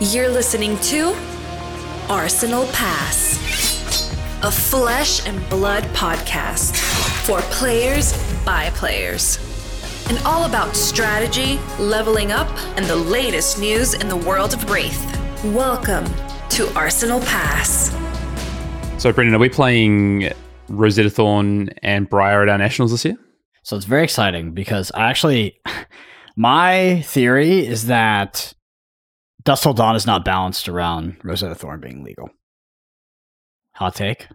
You're listening to Arsenal Pass, a flesh and blood podcast for players by players. And all about strategy, leveling up, and the latest news in the world of Rathe. Welcome to Arsenal Pass. So, Brendan, are we playing Rosetta Thorn and Briar at our nationals this year? So it's very exciting because I actually, my theory is that Dusk Till Dawn is not balanced around Rosetta Thorn being legal. Hot take.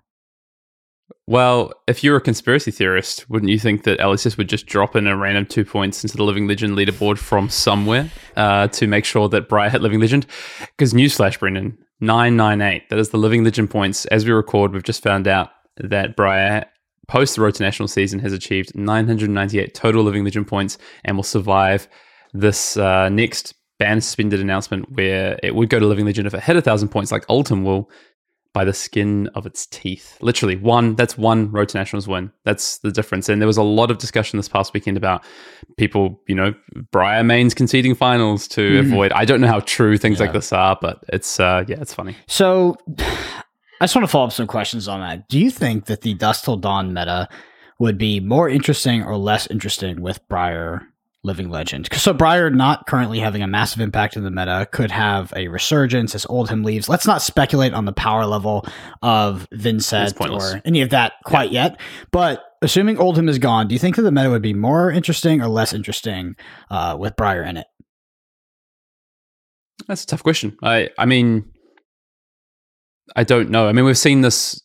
Well, if you're a conspiracy theorist, wouldn't you think that LSS would just drop in a random two points into the Living Legend leaderboard from somewhere uh, to make sure that Briar hit Living Legend? Because newsflash, Brendan, 998, that is the Living Legend points. As we record, we've just found out that Briar, post the Road to National season, has achieved 998 total Living Legend points and will survive this uh, next ban suspended announcement where it would go to Living Legend if it hit a thousand points, like Oldhim will, by the skin of its teeth. Literally, one, that's one Road to Nationals win. That's the difference. And there was a lot of discussion this past weekend about people, you know, Briar mains conceding finals to mm. avoid. I don't know how true things yeah. like this are, but it's, uh, yeah, it's funny. So I just want to follow up some questions on that. Do you think that the Dusk Till Dawn meta would be more interesting or less interesting with Briar Living Legend? So Briar not currently having a massive impact in the meta could have a resurgence as Oldhim leaves. Let's not speculate on the power level of Vynnset or any of that quite yeah. yet. But assuming Oldhim is gone, do you think that the meta would be more interesting or less interesting uh, with Briar in it? That's a tough question. I I mean I don't know. I mean, we've seen this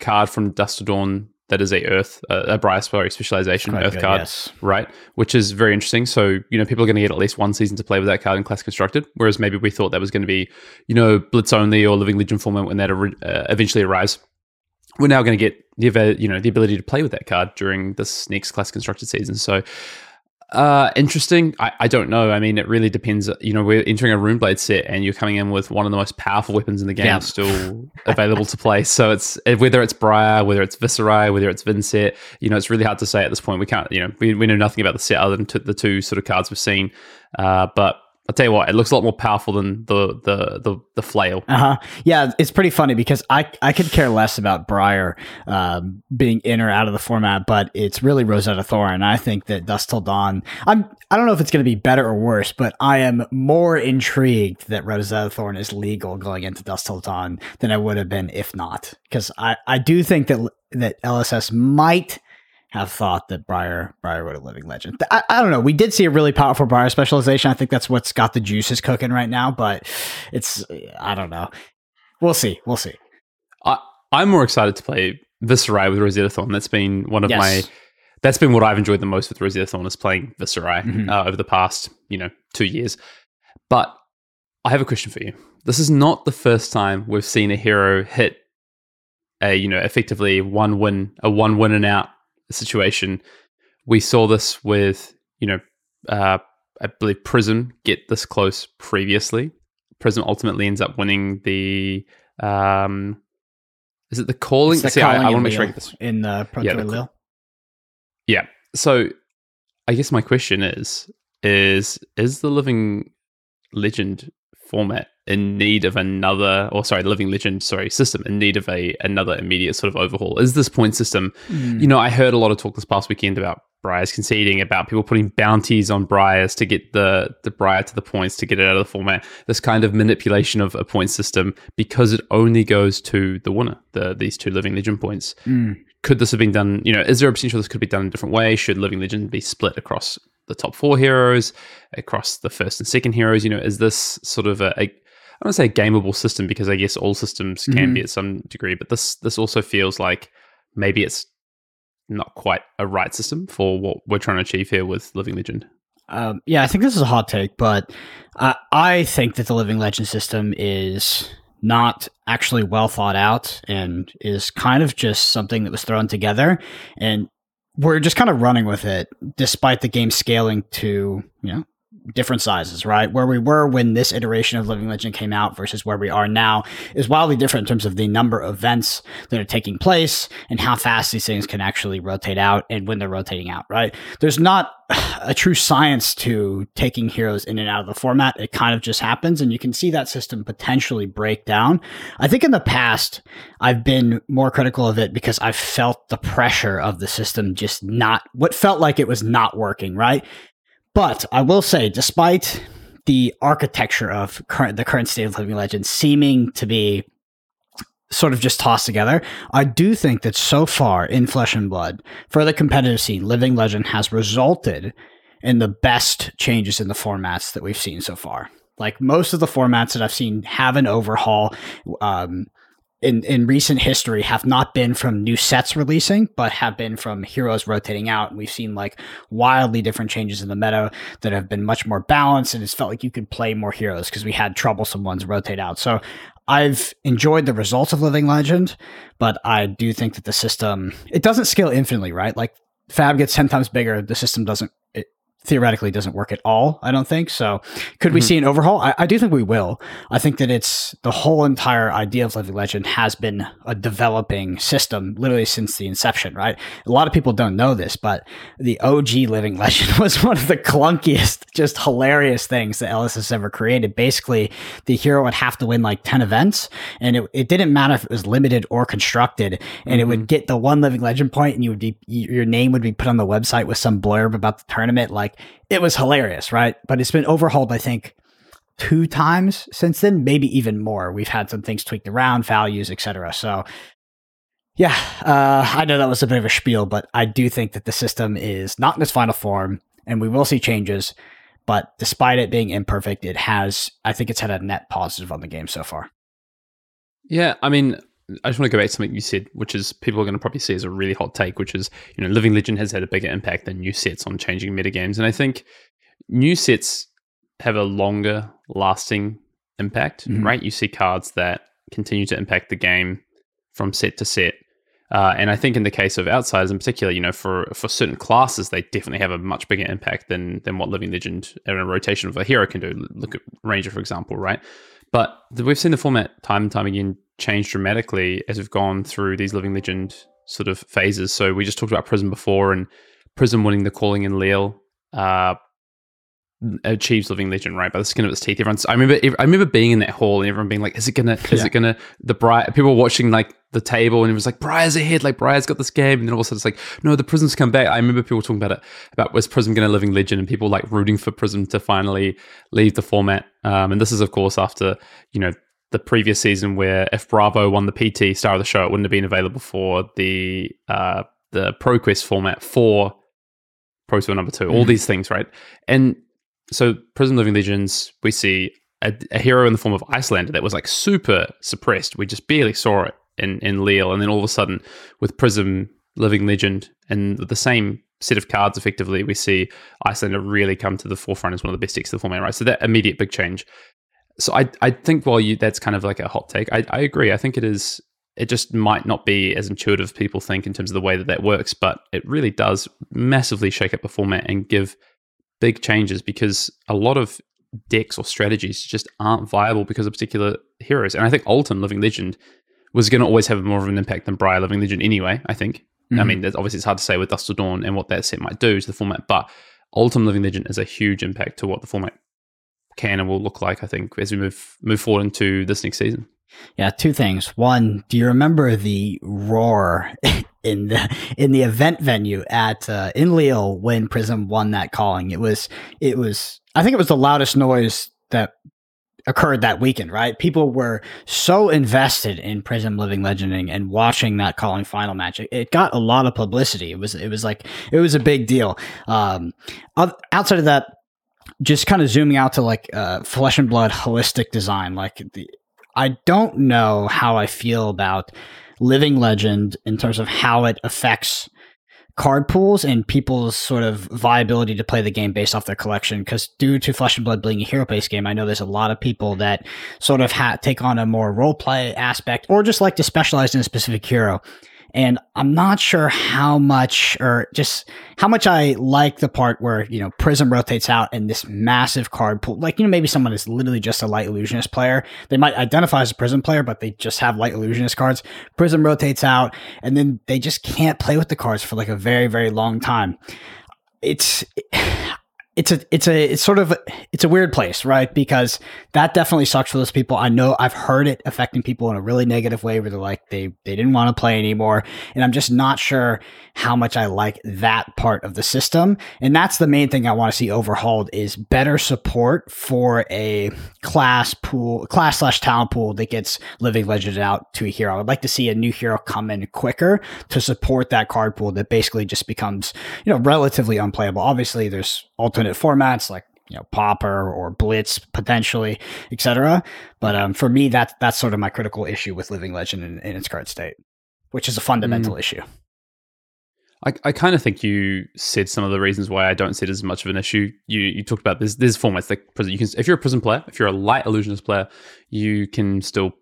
card from Dusk Till Dawn that is a Earth, uh, a sorry, specialization Earth good, card, yes. right? Which is very interesting. So you know, people are going to get at least one season to play with that card in Class Constructed, whereas maybe we thought that was going to be, you know, Blitz only or Living Legend format when that uh, eventually arrives. We're now going to get the you know the ability to play with that card during this next Class Constructed season. So uh, interesting. I, I don't know. I mean, it really depends. You know, we're entering a Runeblade set, and you're coming in with one of the most powerful weapons in the game yeah. still available to play. So it's whether it's Briar, whether it's Viserai, whether it's Vynnset. You know, it's really hard to say at this point. We can't. You know, we, we know nothing about the set other than t- the two sort of cards we've seen. Uh, but I'll tell you what, it looks a lot more powerful than the the the, the flail. Uh huh. Yeah, it's pretty funny because I I could care less about Briar um, being in or out of the format, but it's really Rosetta Thorn. I think that Dusk Till Dawn. I'm I don't know if it's going to be better or worse, but I am more intrigued that Rosetta Thorn is legal going into Dusk Till Dawn than I would have been if not, because I I do think that that LSS might have thought that Briar Briar would a living legend. I, I, don't know. We did see a really powerful Briar specialization. I think that's what's got the juices cooking right now, but it's I don't know. We'll see. We'll see. I, I'm more excited to play Viserai with Rosetta Thorn. That's been one of yes. my that's been what I've enjoyed the most with Rosetta Thorn is playing Viserai mm-hmm. uh, over the past, you know, two years. But I have a question for you. This is not the first time we've seen a hero hit a, you know, effectively one win, a one win and out situation. We saw this with, you know, uh, I believe Prism get this close previously. Prism ultimately ends up winning the. Um, is it the calling? The See, calling I, I want to make sure I get this in the Pro yeah, the, yeah. So, I guess my question is: is is the Living Legend format in need of another, or sorry, Living Legend, sorry, system in need of a another immediate sort of overhaul? Is this point system? Mm. You know, I heard a lot of talk this past weekend about Briars conceding, about people putting bounties on Briars to get the the Briar to the points to get it out of the format. This kind of manipulation of a point system because it only goes to the winner, the these two Living Legend points. Mm. Could this have been done? You know, is there a potential this could be done in a different way? Should Living Legend be split across the top four heroes, across the first and second heroes? You know, is this sort of a, a I don't say a gameable system because I guess all systems can mm-hmm. be at some degree, but this this also feels like maybe it's not quite a right system for what we're trying to achieve here with Living Legend. Um, yeah, I think this is a hot take, but uh, I think that the Living Legend system is not actually well thought out and is kind of just something that was thrown together. And we're just kind of running with it despite the game scaling to you know different sizes, right? Where we were when this iteration of Living Legend came out versus where we are now is wildly different in terms of the number of events that are taking place and how fast these things can actually rotate out and when they're rotating out, right? There's not a true science to taking heroes in and out of the format. It kind of just happens, and you can see that system potentially break down. I think in the past, I've been more critical of it because I've felt the pressure of the system just not what felt like it was not working, right? But I will say, despite the architecture of current the current state of Living Legends seeming to be sort of just tossed together. I do think that so far in Flesh and Blood, for the competitive scene, Living Legend has resulted in the best changes in the formats that we've seen so far. Like most of the formats that I've seen have an overhaul. Um, in, in recent history have not been from new sets releasing, but have been from heroes rotating out. And we've seen like wildly different changes in the meta that have been much more balanced. And it's felt like you could play more heroes because we had troublesome ones rotate out. So I've enjoyed the results of Living Legend, but I do think that the system it doesn't scale infinitely, right? Like Fab gets ten times bigger, the system doesn't theoretically doesn't work at all. I don't think so. Could mm-hmm. we see an overhaul? I, I, do think we will. I think that it's the whole entire idea of Living Legend has been a developing system literally since the inception, right? A lot of people don't know this, but the OG Living Legend was one of the clunkiest, just hilarious things that LSS has ever created. Basically, the hero would have to win like 10 events, and it, it didn't matter if it was limited or constructed, and mm-hmm. it would mm-hmm. get the one Living Legend point, and you would be, your name would be put on the website with some blurb about the tournament, like like it was hilarious, right? But it's been overhauled, I think, two times since then, maybe even more. We've had some things tweaked around, values, etc. So yeah, uh, I know that was a bit of a spiel, but I do think that the system is not in its final form, and we will see changes. But despite it being imperfect, it has, I think it's had a net positive on the game so far. Yeah, I mean, I just want to go back to something you said, which is people are going to probably see as a really hot take, which is, you know, Living Legend has had a bigger impact than new sets on changing metagames. And I think new sets have a longer lasting impact, mm-hmm. right? You see cards that continue to impact the game from set to set. Uh, and I think in the case of outsiders in particular, you know, for for certain classes, they definitely have a much bigger impact than than what Living Legend and a rotation of a hero can do. Look at Ranger, for example, right? But we've seen the format time and time again changed dramatically as we've gone through these Living Legend sort of phases. So we just talked about Prism before, and Prism winning the calling in Lille uh, achieves Living Legend right by the skin of its teeth. Everyone's. I remember. I remember being in that hall and everyone being like, "Is it gonna? Is yeah. it gonna?" The Briar people watching like the table and it was like, "Briar's ahead! Like Briar's got this game." And then all of a sudden it's like, "No, the Prism's come back." I remember people talking about it about was Prism gonna Living Legend and people like rooting for Prism to finally leave the format. Um, and this is of course after you know the previous season where if Bravo won the PT Star of the Show, it wouldn't have been available for the uh, the ProQuest format for Pro Tour number 2 mm. All these things, right? And so Prism Living Legends, we see a, a, hero in the form of Iyslander that was like super suppressed. We just barely saw it in in Lille, and then all of a sudden with Prism Living Legend and the same set of cards, effectively, we see Iyslander really come to the forefront as one of the best decks of the format, right? So that immediate big change so I I think while you that's kind of like a hot take, I, I agree. I think it is. It just might not be as intuitive as people think in terms of the way that that works, but it really does massively shake up the format and give big changes because a lot of decks or strategies just aren't viable because of particular heroes. And I think Oldhim Living Legend was going to always have more of an impact than Briar Living Legend anyway. I think. Mm-hmm. I mean, obviously it's hard to say with Dusk Till Dawn and what that set might do to the format, but Oldhim Living Legend is a huge impact to what the format can and will look like. I think as we move move forward into this next season. Yeah, two things. One, do you remember the roar in the in the event venue at uh, in Lille when Prism won that calling? It was it was I think it was the loudest noise that occurred that weekend, right? People were so invested in Prism Living Legending and watching that calling final match. It, it, got a lot of publicity. It was it was like it was a big deal. Um, outside of that, just kind of zooming out to like uh, flesh and blood holistic design, like the, I don't know how I feel about Living Legend in terms of how it affects card pools and people's sort of viability to play the game based off their collection. Because due to Flesh and Blood being a hero based game, I know there's a lot of people that sort of ha- take on a more role play aspect or just like to specialize in a specific hero. And I'm not sure how much or just how much I like the part where, you know, Prism rotates out and this massive card pool. Like, you know, maybe someone is literally just a light illusionist player. They might identify as a Prism player, but they just have light illusionist cards. Prism rotates out and then they just can't play with the cards for like a very, very long time. It's it's a it's a it's sort of it's a weird place, right? Because that definitely sucks for those people. I know I've heard it affecting people in a really negative way where they're like they they didn't want to play anymore, and I'm just not sure how much I like that part of the system. And that's the main thing I want to see overhauled is better support for a class pool, class slash talent pool that gets living legend out to a hero. I'd like to see a new hero come in quicker to support that card pool that basically just becomes you know relatively unplayable. Obviously, there's alternate formats like you know Pauper or Blitz potentially, etc. But um, for me, that's that's sort of my critical issue with Living Legend in, in its current state, which is a fundamental mm. issue. I, I kind of think you said some of the reasons why I don't see it as much of an issue. You you talked about this. There's formats like you can if you're a Prism player, if you're a light illusionist player, you can still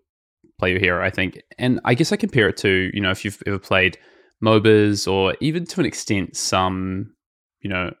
play your hero. I think, and I guess I compare it to you know if you've ever played MOBAs or even to an extent some you know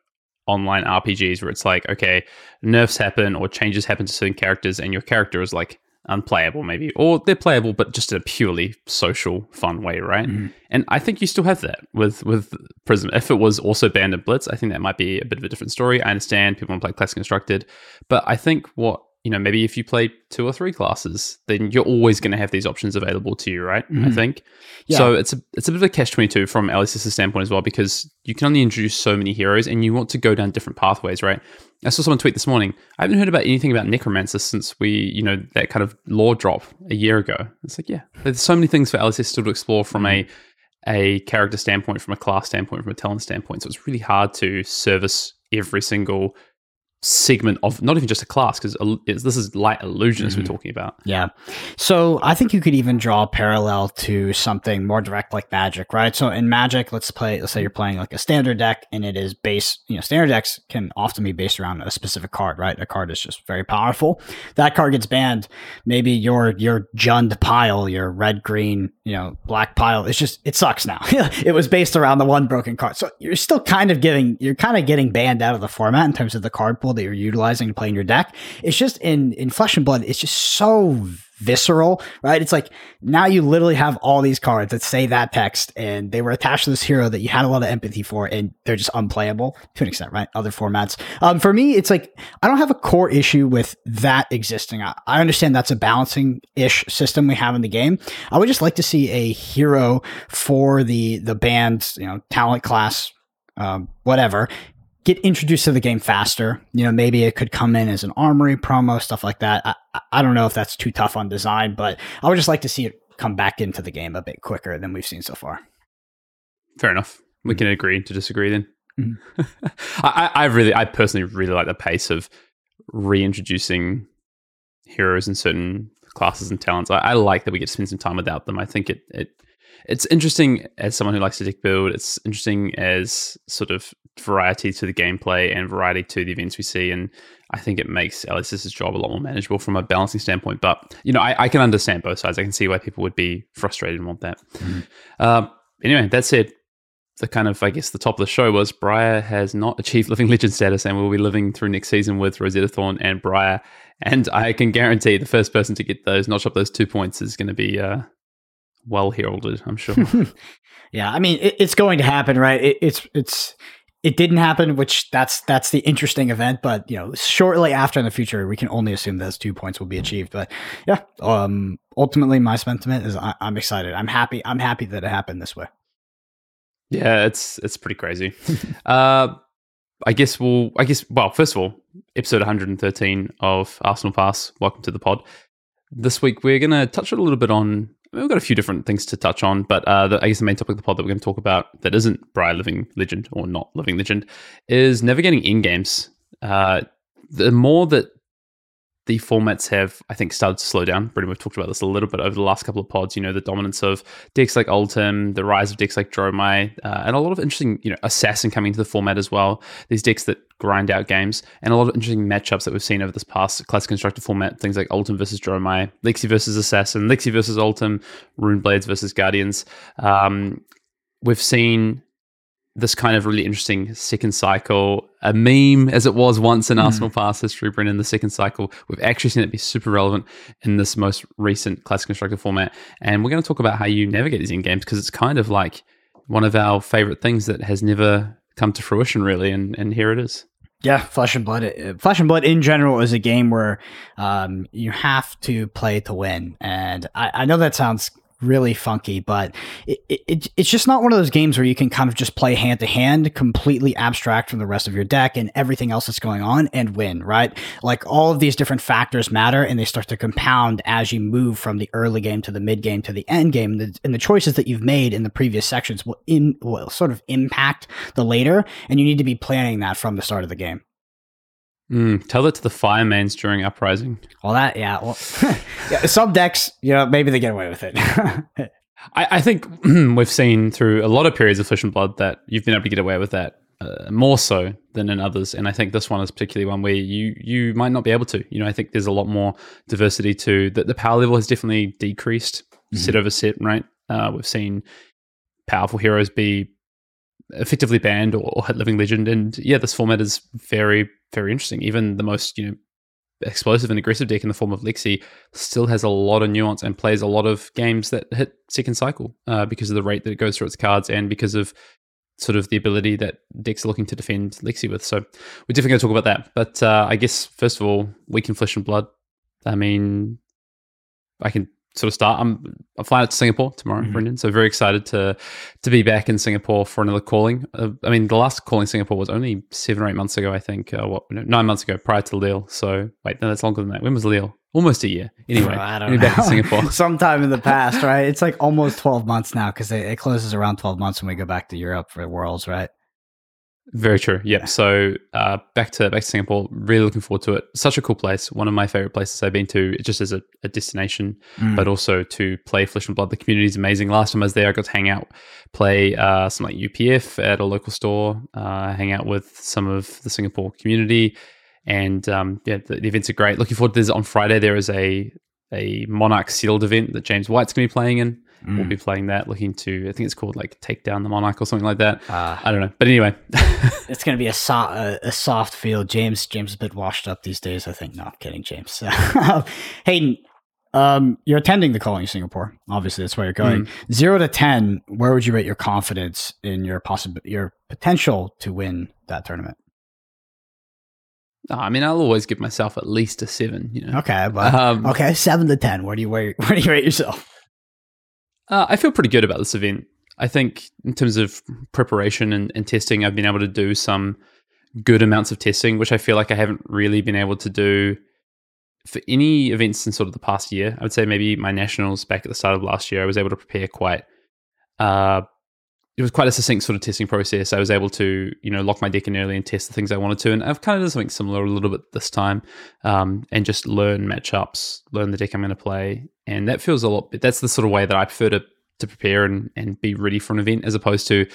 online RPGs where it's like, okay, nerfs happen or changes happen to certain characters, and your character is like unplayable, maybe, or they're playable, but just in a purely social, fun way, right? Mm-hmm. And I think you still have that with with Prism. If it was also banned in Blitz, I think that might be a bit of a different story. I understand people want to play classic constructed, but I think what you know, maybe if you play two or three classes, then you're always going to have these options available to you, right? Mm-hmm. I think. Yeah. So it's a it's a bit of a catch twenty two from LSS's standpoint as well, because you can only introduce so many heroes, and you want to go down different pathways, right? I saw someone tweet this morning. I haven't heard about anything about Necromancer since we, you know, that kind of law drop a year ago. It's like, yeah, there's so many things for LSS still to explore from a a character standpoint, from a class standpoint, from a talent standpoint. So it's really hard to service every single segment of not even just a class because this is light illusions mm-hmm. we're talking about. Yeah. So I think you could even draw a parallel to something more direct like Magic, right? So in Magic, let's play. Let's say you're playing like a standard deck, and it is based. You know, standard decks can often be based around a specific card, right? A card is just very powerful. That card gets banned. Maybe your your Jund pile, your red green, you know, black pile. It's just it sucks now. it was based around the one broken card, so you're still kind of getting you're kind of getting banned out of the format in terms of the card pool that you're utilizing to play in your deck. It's just in in Flesh and Blood, it's just so visceral, right? It's like now you literally have all these cards that say that text and they were attached to this hero that you had a lot of empathy for and they're just unplayable to an extent, right? Other formats. Um, for me, it's like I don't have a core issue with that existing. I, I understand that's a balancing ish system we have in the game. I would just like to see a hero for the the band's, you know, talent class um, whatever, get introduced to the game faster. You know, maybe it could come in as an armory promo, stuff like that. I, I don't know if that's too tough on design, but I would just like to see it come back into the game a bit quicker than we've seen so far. Fair enough. We can agree to disagree then. Mm-hmm. I, I really, I personally really like the pace of reintroducing heroes in certain classes and talents. I, I, like that we get to spend some time without them. I think it, it it's interesting as someone who likes to deck build. It's interesting as sort of variety to the gameplay and variety to the events we see. And I think it makes LSS's job a lot more manageable from a balancing standpoint. But, you know, I, I can understand both sides. I can see why people would be frustrated and want that. Mm-hmm. Uh, anyway, that said, the kind of, I guess, the top of the show was Briar has not achieved living legend status and will be living through next season with Rosetta Thorn and Briar. And I can guarantee the first person to get those, notch up those two points, is going to be uh, well heralded. I'm sure. yeah, I mean, it, it's going to happen, right? It, it's it's it didn't happen, which that's that's the interesting event. But you know, shortly after in the future, we can only assume those two points will be achieved. But yeah, um, ultimately, my sentiment is I, am excited. I'm happy. I'm happy that it happened this way. Yeah, it's it's pretty crazy. uh, I guess we'll. I guess well, first of all, episode 113 of Arsenal Pass. Welcome to the pod. This week we're going to touch a little bit on we've got a few different things to touch on, but uh, the, I guess the main topic of the pod that we're going to talk about that isn't Briar Living Legend or not Living Legend is navigating endgames. Uh, the more that the formats have, I think, started to slow down. Brendan, we've talked about this a little bit over the last couple of pods. You know, the dominance of decks like Oldhim, the rise of decks like Dromai, uh, and a lot of interesting, you know, Assassin coming into the format as well. These decks that grind out games, and a lot of interesting matchups that we've seen over this past classic constructed format. Things like Oldhim versus Dromai, Lexi versus Assassin, Lexi versus Oldhim, Rune Blades versus Guardians. Um, we've seen this kind of really interesting second cycle, a meme as it was once in mm. Arsenal Pass history, Brendan, the second cycle. We've actually seen it be super relevant in this most recent classic constructed format. And we're going to talk about how you navigate these endgames because it's kind of like one of our favorite things that has never come to fruition, really. And, and here it is. Yeah, Flesh and Blood. Uh, Flesh and Blood in general is a game where um, you have to play to win, and I, I know that sounds really funky, but it, it, it's just not one of those games where you can kind of just play hand to hand, completely abstract from the rest of your deck and everything else that's going on and win, right? Like all of these different factors matter and they start to compound as you move from the early game to the mid game to the end game. And the, and the choices that you've made in the previous sections will, in, will sort of impact the later, and you need to be planning that from the start of the game. Mm, tell that to the firemains during uprising. Well, that yeah. Well, yeah, some decks, you know, maybe they get away with it. I, I, think we've seen through a lot of periods of Flesh and Blood that you've been able to get away with that uh, more so than in others, and I think this one is particularly one where you you might not be able to. You know, I think there's a lot more diversity to that. The power level has definitely decreased mm-hmm. set over set. Right, uh, we've seen powerful heroes be effectively banned or, or hit living legend, and yeah, this format is very very interesting. Even the most you know explosive and aggressive deck in the form of Lexi still has a lot of nuance and plays a lot of games that hit second cycle uh, because of the rate that it goes through its cards and because of sort of the ability that decks are looking to defend Lexi with. So we're definitely going to talk about that. But uh, I guess first of all, week in flesh and blood. I mean, I can sort of start. I'm I'm flying out to Singapore tomorrow, mm-hmm. Brendan. So very excited to to be back in Singapore for another calling. Uh, I mean, the last calling Singapore was only seven or eight months ago, I think. Uh, what nine months ago, prior to Lille. So wait, no, that's longer than that. When was Lille? Almost a year. Anyway, I don't know. back in Singapore. Sometime in the past, right? It's like almost twelve months now because it, it closes around twelve months when we go back to Europe for the Worlds, right? Very true. Yep. Yeah. So uh, back to back to Singapore. Really looking forward to it. Such a cool place. One of my favorite places I've been to, it's just as a, a destination, mm. but also to play Flesh and Blood. The community is amazing. Last time I was there, I got to hang out, play uh, some like UPF at a local store, uh, hang out with some of the Singapore community, and um, yeah, the, the, events are great. Looking forward to this on Friday. There is a a Monarch sealed event that James White's going to be playing in. Mm. We'll be playing that, looking to, I think it's called like Take Down the Monarch or something like that. Uh, I don't know. But anyway. it's going to be a, so- a, a, soft field. James James is a bit washed up these days, I think. No, I'm kidding, James. Hayden, um, you're attending the calling Singapore. Obviously, that's where you're going. Mm. Zero to 10, where would you rate your confidence in your possible, your potential to win that tournament? I mean, I'll always give myself at least a seven. You know. Okay, but, um, okay, seven to ten. Where do you where, where do you rate yourself? Uh, I feel pretty good about this event. I think in terms of preparation and, and, testing, I've been able to do some good amounts of testing, which I feel like I haven't really been able to do for any events in sort of the past year. I would say maybe my nationals back at the start of last year, I was able to prepare quite. Uh, it was quite a succinct sort of testing process. I was able to, you know, lock my deck in early and test the things I wanted to, and I've kind of done something similar a little bit this time, um, and just learn matchups, learn the deck I'm going to play, and that feels a lot. That's the sort of way that I prefer to to prepare and and be ready for an event, as opposed to,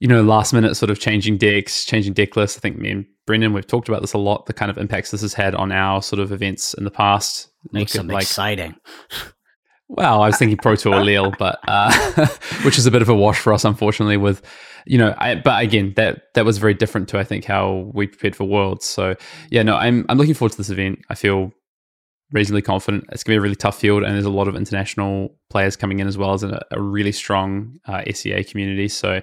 you know, last minute sort of changing decks, changing deck lists. I think me and Brendan we've talked about this a lot. The kind of impacts this has had on our sort of events in the past makes them like, exciting. Well, I was thinking Pro Tour Lille, but uh, which is a bit of a wash for us, unfortunately. With you know, I, but again, that that was very different to I think how we prepared for Worlds. So yeah, no, I'm I'm looking forward to this event. I feel reasonably confident. It's going to be a really tough field, and there's a lot of international players coming in as well as a, a really strong uh, SEA community. So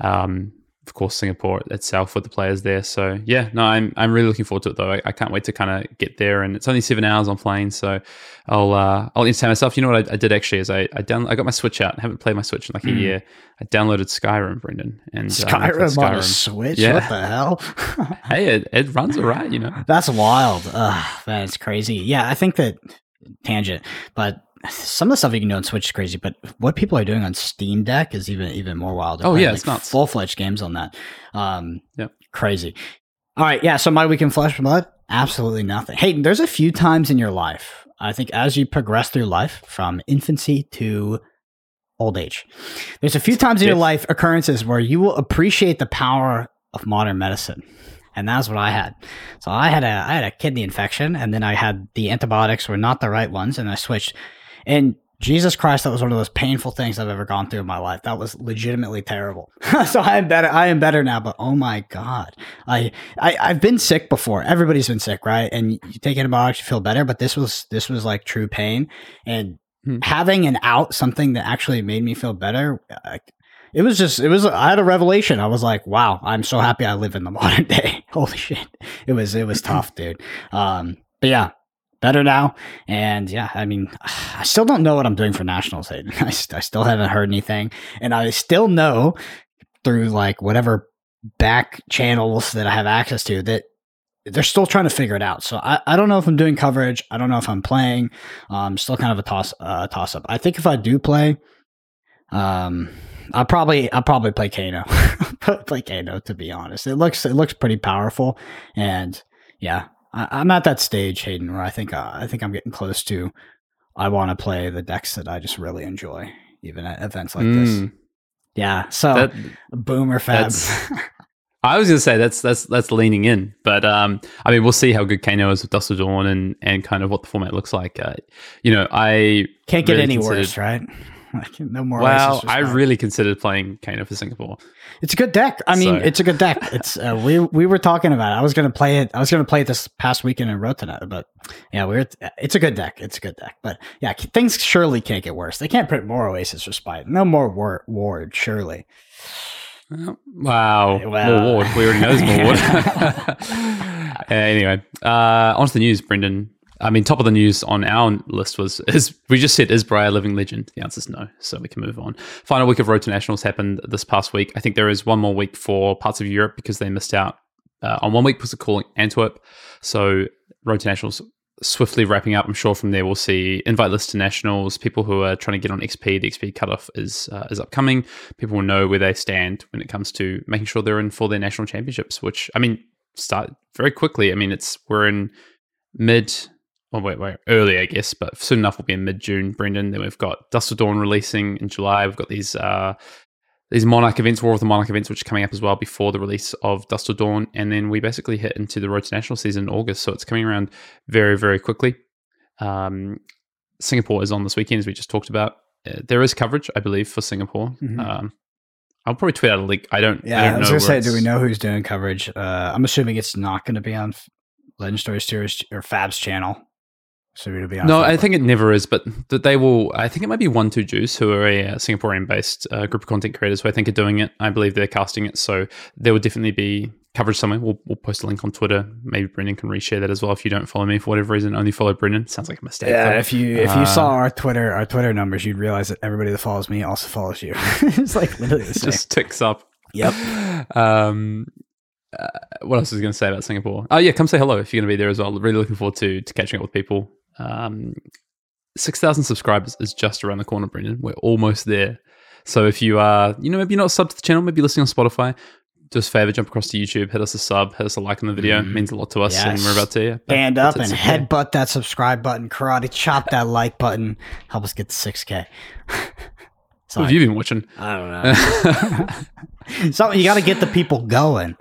um, of course Singapore itself with the players there. So yeah, no, I'm I'm really looking forward to it though. I, I can't wait to kind of get there, and it's only seven hours on plane, so I'll uh, I'll entertain myself. You know what I, I did actually is I I down I got my Switch out. I haven't played my Switch in like mm. a year. I downloaded Skyrim, Brendan, and Skyrim, uh, Skyrim. on a Switch. Yeah. What the hell? hey, it, it runs alright. You know, that's wild. Ugh, that's crazy. Yeah, I think that tangent, but some of the stuff you can do on Switch is crazy, but what people are doing on Steam Deck is even even more wild. oh yeah, like it's not full fledged games on that. Um, yeah, crazy. All right, yeah. So my week in Flesh and Blood, Absolutely nothing. Hey, there's a few times in your life, I think, as you progress through life from infancy to old age, there's a few times in your life occurrences where you will appreciate the power of modern medicine. And that's what I had. So I had a I had a kidney infection, and then I had the antibiotics were not the right ones, and I switched. And Jesus Christ, that was one of those painful things I've ever gone through in my life. That was legitimately terrible. so I am better. I am better now. But oh my god, I, I I've been sick before. Everybody's been sick, right? And you take antibiotics, you feel better. But this was this was like true pain, and Hmm. having an out, something that actually made me feel better. I, it was just it was I had a revelation. I was like, wow, I'm so happy I live in the modern day. Holy shit. It was it was tough, dude. Um but yeah, better now. And yeah, I mean, I still don't know what I'm doing for nationals. I, st- I still haven't heard anything. And I still know through like whatever back channels that I have access to that they're still trying to figure it out. So I, I don't know if I'm doing coverage. I don't know if I'm playing. Um, still kind of a toss uh, toss up. I think if I do play, um, I'll probably I'll probably play Kano. play Kano to be honest. It looks it looks pretty powerful, and yeah, I, I'm at that stage, Hayden, where I think uh, I think I'm getting close to. I want to play the decks that I just really enjoy, even at events like this. Mm, Yeah. So that- boomer fab. I was going to say that's that's that's leaning in, but um, I mean, we'll see how good Kano is with Dust of Dawn and and kind of what the format looks like. Uh, you know, I Can't get really any worse, right? Like, no more. well, I really considered playing Kano for Singapore. It's a good deck. I mean, So- it's a good deck. It's uh, we we were talking about it. I was gonna play it. I was gonna play it this past weekend in Rotana, but yeah, we are It's a good deck. It's a good deck. But yeah, things surely can't get worse. They can't print more Oasis Respite. No more war, Ward. Surely. Wow, Well- more ward. We already know there's more ward. Uh, anyway, uh, on to the news, Brendan. I mean, top of the news on our list was is we just said is Briar a living legend? The answer is no, so we can move on. Final week of Road to Nationals happened this past week. I think there is one more week for parts of Europe because they missed out uh, on one week was calling Antwerp. So Road to Nationals swiftly wrapping up. I'm sure from there we'll see invite lists to nationals. People who are trying to get on XP, the XP cutoff is uh, is upcoming. People will know where they stand when it comes to making sure they're in for their national championships. Which I mean, start very quickly. I mean, it's we're in mid. Well, wait, wait, early, I guess, but soon enough we'll be in mid June, Brendan. Then we've got Dust of Dawn releasing in July. We've got these uh, these Monarch events, War of the Monarch events, which are coming up as well before the release of Dust of Dawn. And then we basically hit into the Road to National season in August. So it's coming around very, very quickly. Um, Singapore is on this weekend, as we just talked about. Uh, there is coverage, I believe, for Singapore. Mhm. Um, I'll probably tweet out a link. I don't. Yeah, I, I, don't was know gonna say, do we know who's doing coverage? Uh, I'm assuming it's not going to be on Legend Story Series or Fab's channel. So it'll be on. No, I think it never is, but that they will. I think it might be One Two Juice, who are a uh, Singaporean-based uh, group of content creators who I think are doing it. I believe they're casting it, so there will definitely be coverage somewhere. We'll, we'll post a link on Twitter. Maybe Brendan can reshare that as well. If you don't follow me for whatever reason, only follow Brendan. Sounds like a mistake. Yeah, though. if you if you Uh, saw our Twitter our Twitter numbers, you'd realize that everybody that follows me also follows you. it's like literally the it same. just ticks up. Yep. Um, uh, what else was I going to say about Singapore? Oh yeah, come say hello if you're going to be there as well. Really looking forward to to catching up with people. Um, Six thousand subscribers is just around the corner, Brendan. We're almost there. So if you are, you know, maybe you're not subbed to the channel, maybe you're listening on Spotify. Do us a favor, jump across to YouTube, hit us a sub, hit us a like on the video. It means a lot to us, and we're about to yeah, Stand up and headbutt that subscribe button, karate chop that like button. Help us get to six K. What have you been watching? I don't know. so you got to get the people going.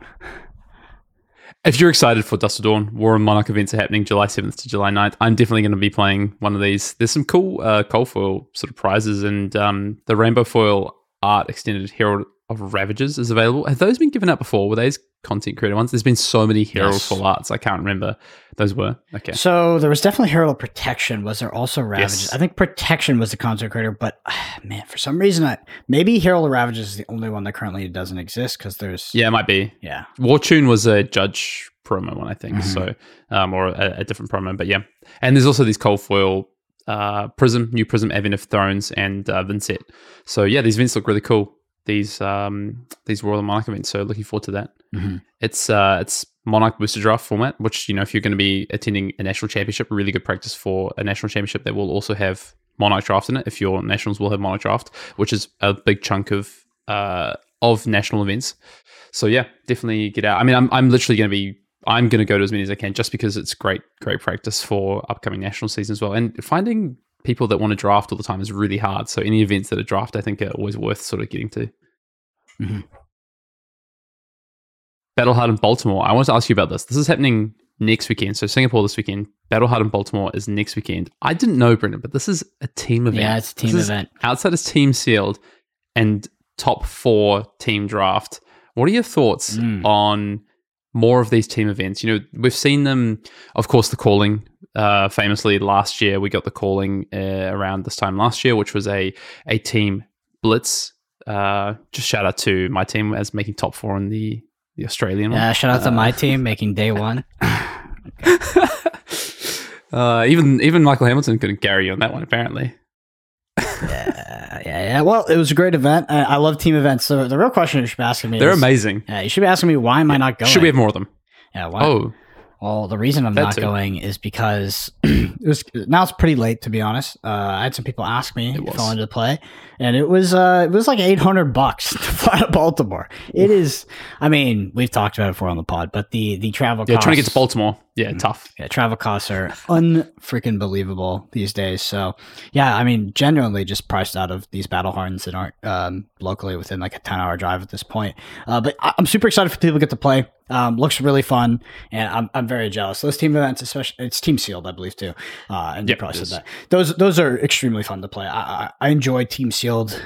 If you're excited for Dust of Dawn, War and Monarch events are happening July 7th to July 9th. I'm definitely going to be playing one of these. There's some cool uh, cold foil sort of prizes, and um, the rainbow foil art extended Herald of Ravages is available. Have those been given out before? Were those content creator ones? There's been so many Herald Yes. arts. I can't remember. Those were. Okay. So there was definitely Herald of Protection. Was there also Ravages? Yes. I think Protection was the content creator, but ah, man, for some reason, I maybe Herald of Ravages is the only one that currently doesn't exist because there's Yeah, it might be. yeah War Tune was a judge promo one, I think. Mhm. So, um, or a, a different promo, but yeah. And there's also these cold foil uh, Prism, new Prism, Advent of Thrones, and uh, Vynnset. So yeah, these events look really cool. These um, these Royal Monarch events. So looking forward to that. Mhm. It's uh, it's Monarch Booster Draft format, which you know if you're going to be attending a national championship, really good practice for a national championship that will also have Monarch Draft in it. If your nationals will have Monarch Draft, which is a big chunk of uh, of national events. So yeah, definitely get out. I mean, I'm I'm literally going to be I'm going to go to as many as I can just because it's great, great practice for upcoming national season as well. And finding people that want to draft all the time is really hard. So any events that are draft, I think, are always worth sort of getting to. Mm-hmm. Battle Hardened Baltimore. I want to ask you about this. This is happening next weekend. So Singapore this weekend. Battle Hardened Baltimore is next weekend. I didn't know, Brendan, but this is a team event. Yeah, it's a team this event. Outside is team sealed and top four team draft. What are your thoughts mm. on more of these team events? You know, we've seen them, of course, the calling. Uh, famously, last year we got the calling uh, around this time last year, which was a a team blitz. Uh, just shout out to my team as making top four in the the Australian yeah, one. shout out to my uh, team making day one. uh, even even Michael Hamilton couldn't carry you on that one, apparently. yeah, yeah, yeah. Well, it was a great event. I, I love team events. So the real question you should be asking me They're amazing. Yeah, you should be asking me why am I not going? Should we have more of them? Yeah, why? Oh, well, the reason I'm not too. going is because it was now it's pretty late to be honest. Uh, I had some people ask me if I wanted to play, and it was uh, it was like 800 bucks to fly to Baltimore. It is, I mean, we've talked about it before on the pod, but the the travel yeah, costs, trying to get to Baltimore, yeah, mm-hmm. tough. Yeah, travel costs are unfreaking believable these days. So yeah, I mean, genuinely just priced out of these battle hardens that aren't um, locally within like a 10 hour drive at this point. Uh, but I- I'm super excited for people to get to play. Um, looks really fun, and I'm, I'm very jealous. Those team events, especially it's team sealed, I believe too. Uh, and yep, you probably said that. Those those are extremely fun to play. I, I, I enjoy team sealed.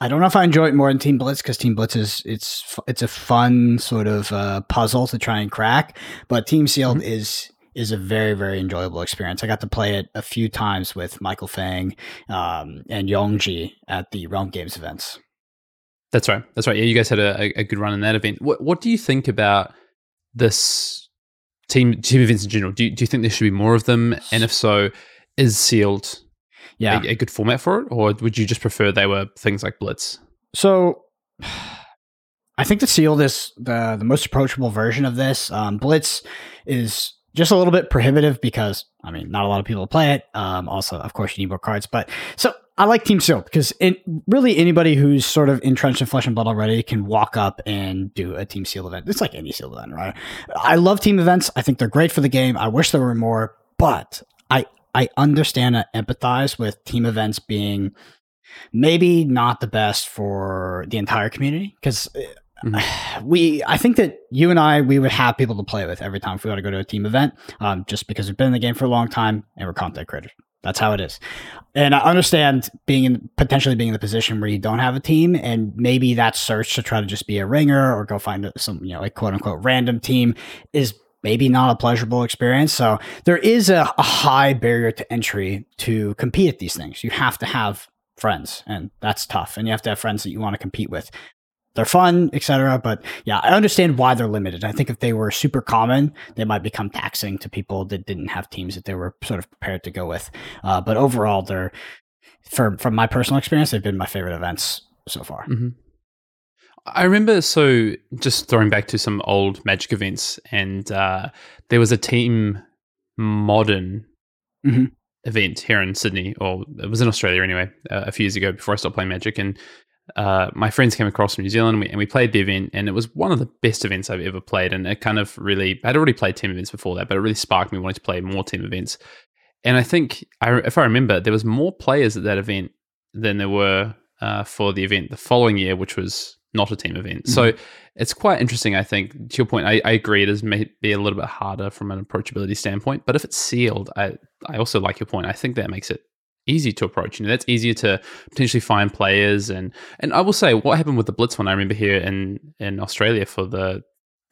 I don't know if I enjoy it more than Team Blitz because Team Blitz is it's it's a fun sort of uh, puzzle to try and crack, but Team Sealed mm-hmm. is is a very very enjoyable experience. I got to play it a few times with Michael Fang um, and Yongji at the Realm Games events. That's right. That's right. Yeah, you guys had a, a good run in that event. What, what do you think about this team team events in general? Do you, do you think there should be more of them? And if so, is sealed yeah. a, a good format for it, or would you just prefer they were things like Blitz? So. I think the seal is the the most approachable version of this. Um, Blitz is just a little bit prohibitive because I mean, not a lot of people play it. Um, also, of course, you need more cards. But so I like Team Seal because it, really anybody who's sort of entrenched in Flesh and Blood already can walk up and do a Team Seal event. It's like any Seal event, right? I love team events. I think they're great for the game. I wish there were more, but I I understand and empathize with team events being maybe not the best for the entire community because Mm-hmm. we i think that you and i we would have people to play with every time if we want to go to a team event um, just because we've been in the game for a long time and we're content creators that's how it is. And I understand being in potentially being in the position where you don't have a team and maybe that search to try to just be a ringer or go find some, you know, like quote unquote random team is maybe not a pleasurable experience. So there is a, a high barrier to entry to compete at these things. You have to have friends and that's tough. And you have to have friends that you want to compete with they're fun, etc. But yeah, I understand why they're limited. I think if they were super common, they might become taxing to people that didn't have teams that they were sort of prepared to go with. Uh, but overall, they're from from my personal experience, they've been my favorite events so far. Mm-hmm. I remember so just throwing back to some old Magic events, and uh, there was a team modern. Mm-hmm event here in Sydney, or it was in Australia anyway, uh, a few years ago before I stopped playing Magic. And uh, my friends came across from New Zealand and we, and we, played the event, and it was one of the best events I've ever played. And it kind of really, I'd already played team events before that, but it really sparked me wanting to play more team events. And I think, I, if I remember, there was more players at that event than there were uh, for the event the following year, which was not a team event. Mm-hmm. So it's quite interesting. I think to your point, I, I agree. It is maybe a little bit harder from an approachability standpoint, but if it's sealed, I I also like your point. I think that makes it easy to approach. You know, that's easier to potentially find players and and I will say what happened with the Blitz one. I remember here in in Australia for the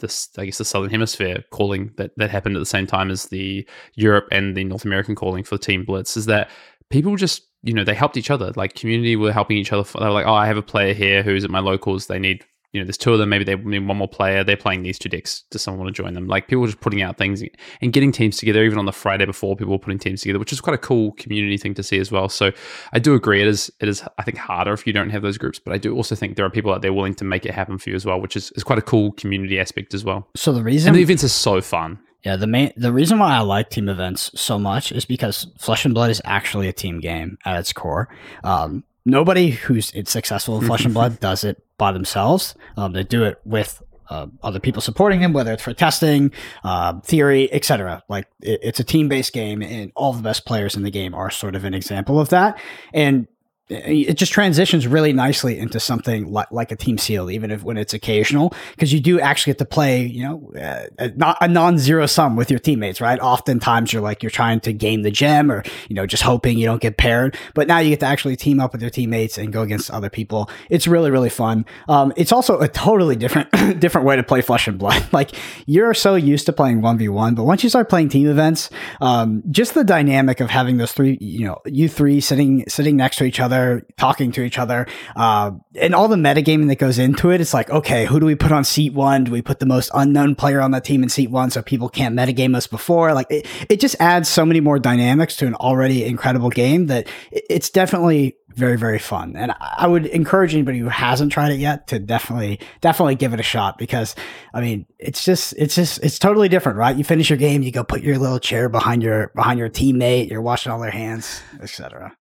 this I guess the Southern Hemisphere calling that that happened at the same time as the Europe and the North American calling for Team Blitz is that people just you know they helped each other like community were helping each other they were like oh i have a player here who's at my locals they need you know, there's two of them. Maybe they need one more player. They're playing these two decks. Does someone want to join them? Like people were just putting out things and getting teams together. Even on the Friday before, people were putting teams together, which is quite a cool community thing to see as well. So I do agree. It is. It is. I think harder if you don't have those groups, but I do also think there are people out there willing to make it happen for you as well, which is, is quite a cool community aspect as well. So the reason and the events are so fun. Yeah, the main the reason why I like team events so much is because Flesh and Blood is actually a team game at its core. Um, nobody who's successful in Flesh and Blood does it by themselves. Um, they do it with uh, other people supporting them, whether it's for testing, uh, theory, etc. Like it, it's a team based game, and all the best players in the game are sort of an example of that. And it just transitions really nicely into something like, like a team seal, even if when it's occasional, because you do actually get to play, you know, uh, not a non-zero sum with your teammates, right? Oftentimes you're like you're trying to game the gem, or you know, just hoping you don't get paired. But now you get to actually team up with your teammates and go against other people. It's really really fun. Um, it's also a totally different different way to play Flesh and Blood. like you're so used to playing one v one, but once you start playing team events, um, just the dynamic of having those three, you know, you three sitting sitting next to each other other, talking to each other, uh, and all the metagaming that goes into it. It's like, okay, who do we put on seat one? Do we put the most unknown player on the team in seat one so people can't metagame us before? Like, it, it just adds so many more dynamics to an already incredible game that it's definitely very very fun and i would encourage anybody who hasn't tried it yet to definitely definitely give it a shot because i mean it's just it's just it's totally different right you finish your game you go put your little chair behind your behind your teammate you're washing all their hands etc